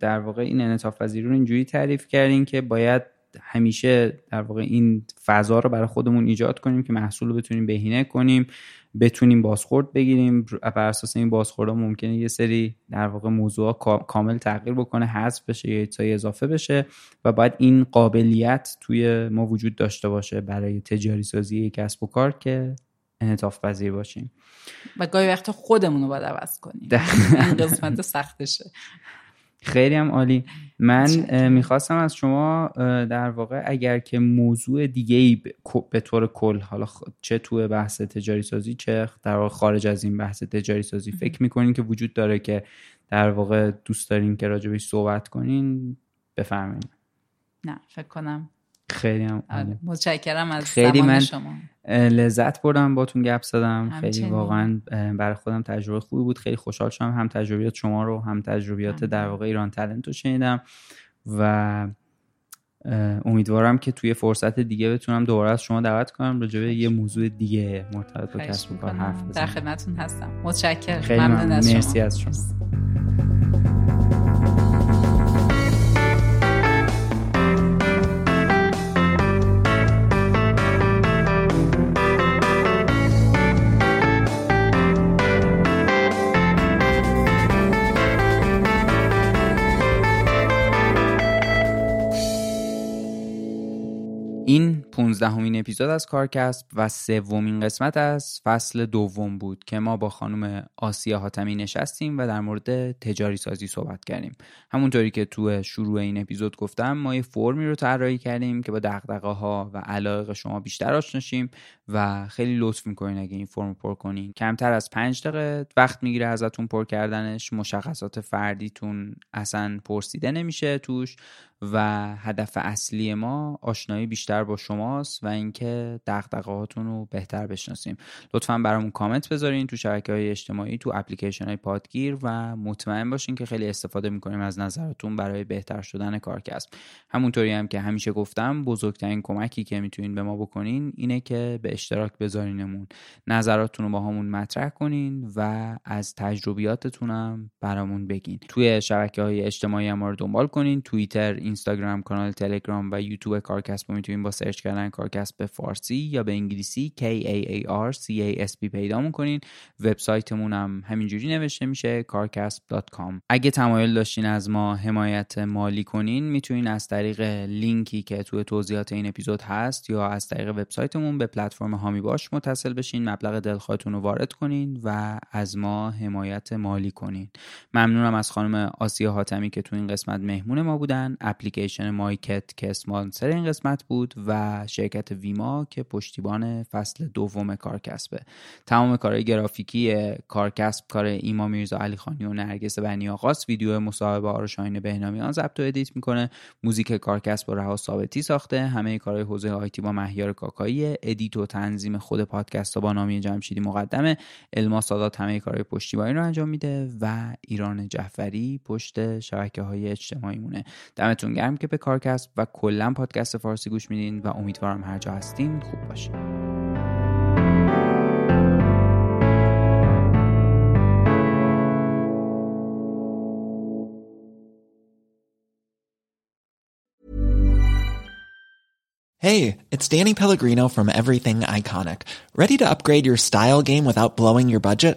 در واقع این انعطاف پذیری رو اینجوری تعریف کردیم که باید همیشه در واقع این فضا رو برای خودمون ایجاد کنیم که محصول رو بتونیم بهینه کنیم بتونیم بازخورد بگیریم. بر اساس این بازخوردها ممکنه یه سری در واقع موضوع کامل تغییر بکنه حذف بشه یا چیزای اضافه بشه و باید این قابلیت توی ما وجود داشته باشه برای تجاری سازی کسب و کار که انعطاف پذیر باشیم. و گاهی وقت خودمون رو باید عوض کنیم. این قسمت سختشه خیلی هم عالی. من می‌خواستم از شما در واقع اگر که موضوع دیگه ای به طور کل حالا چه تو بحث تجاری سازی چه در واقع خارج از این بحث تجاری سازی فکر می‌کنین که وجود داره که در واقع دوست دارین که راجبش صحبت کنین بفرمایید نه فکر کنم خیلی هم آره، متشکرم از خیلی من شما. لذت بردم باتون گپ زدم. خیلی واقعا برای خودم تجربه خوبی بود. خیلی خوشحال شدم. هم تجربیات شما رو هم تجربیات در واقع ایران تلنت رو شنیدم و امیدوارم که توی فرصت دیگه بتونم دوباره از شما دعوت کنم راجع به یه موضوع دیگه مرتبط با کسب و کار حرف بزنم در خدمتتون هستم. متشکرم. ممنون از مرسی از شما. پونزدهمین اپیزود از کارکسب و سومین قسمت از فصل دوم بود که ما با خانم آسیا حاتمی نشستیم و در مورد تجاری سازی صحبت کردیم. همونطوری که تو شروع این اپیزود گفتم ما یه فرمی رو طراحی کردیم که با دغدغه ها و علایق شما بیشتر آشناشیم و خیلی لطف می‌کنین اگه این فرم پر کنین. کمتر از پنج دقیقه وقت می‌گیره ازتون پر کردنش. مشخصات فردیتون اصلا پرسیده نمیشه توش. و هدف اصلی ما آشنایی بیشتر با شماست و اینکه دغدغه‌هاتون رو بهتر بشناسیم. لطفا برامون کامنت بذارین تو شبکه های اجتماعی تو اپلیکیشن های پادگیر و مطمئن باشین که خیلی استفاده می‌کنیم از نظرتون برای بهتر شدن کارکسب. همونطوری هم که همیشه گفتم بزرگترین کمکی که می‌تونین به ما بکنین اینه که به اشتراک بذارینمون. نظراتتون رو با همون مطرح کنین و از تجربیاتتون هم برامون بگین. توی شبکه های اجتماعی ما رو دنبال کنین. توییتر اینستاگرام کانال تلگرام و یوتیوب کارکسب می‌تونین با سرچ کردن کارکسب به فارسی یا به انگلیسی K A A R C A S P پیدا می‌کنین. وبسایتمون هم همینجوری نوشته میشه carcasp.com اگه تمایل داشتین از ما حمایت مالی کنین می‌تونین از طریق لینکی که توی توضیحات این اپیزود هست یا از طریق وبسایتمون به پلتفرم هامی باش متصل بشین مبلغ دلخواهتون رو وارد کنین و از ما حمایت مالی کنین. ممنونم از خانم آسیا حاتمی که تو این قسمت مهمون ما بودن. اپلیکیشن مایکت که اسپانسر این قسمت بود و شرکت ویما که پشتیبان فصل دوم کارکسبه. تمام کارهای گرافیکی کارکست کار ایما میرزا علی خانی و نرگس بنی آقاست ویدیو مصاحبه ها را شاهین بهنامیان ضبط و edit می‌کنه. موزیک کارکست با رها ثابتی ساخته. همه کارهای حوزه IT با مهیار کاکایی. edit و تنظیم خود پادکست با نامی جمشیدی مقدمه. الما سادات همه کارهای پشتیبانی رو انجام میده و ایران جعفری پشت شبکه های اجتماعی مونه دمتون دمتون گرم که به کارکست و کلا پادکست فارسی گوش میدین و امیدوارم هر جا هستین خوب باشین Hey, it's Danny Pellegrino from Everything Iconic. Ready to upgrade your style game without blowing your budget?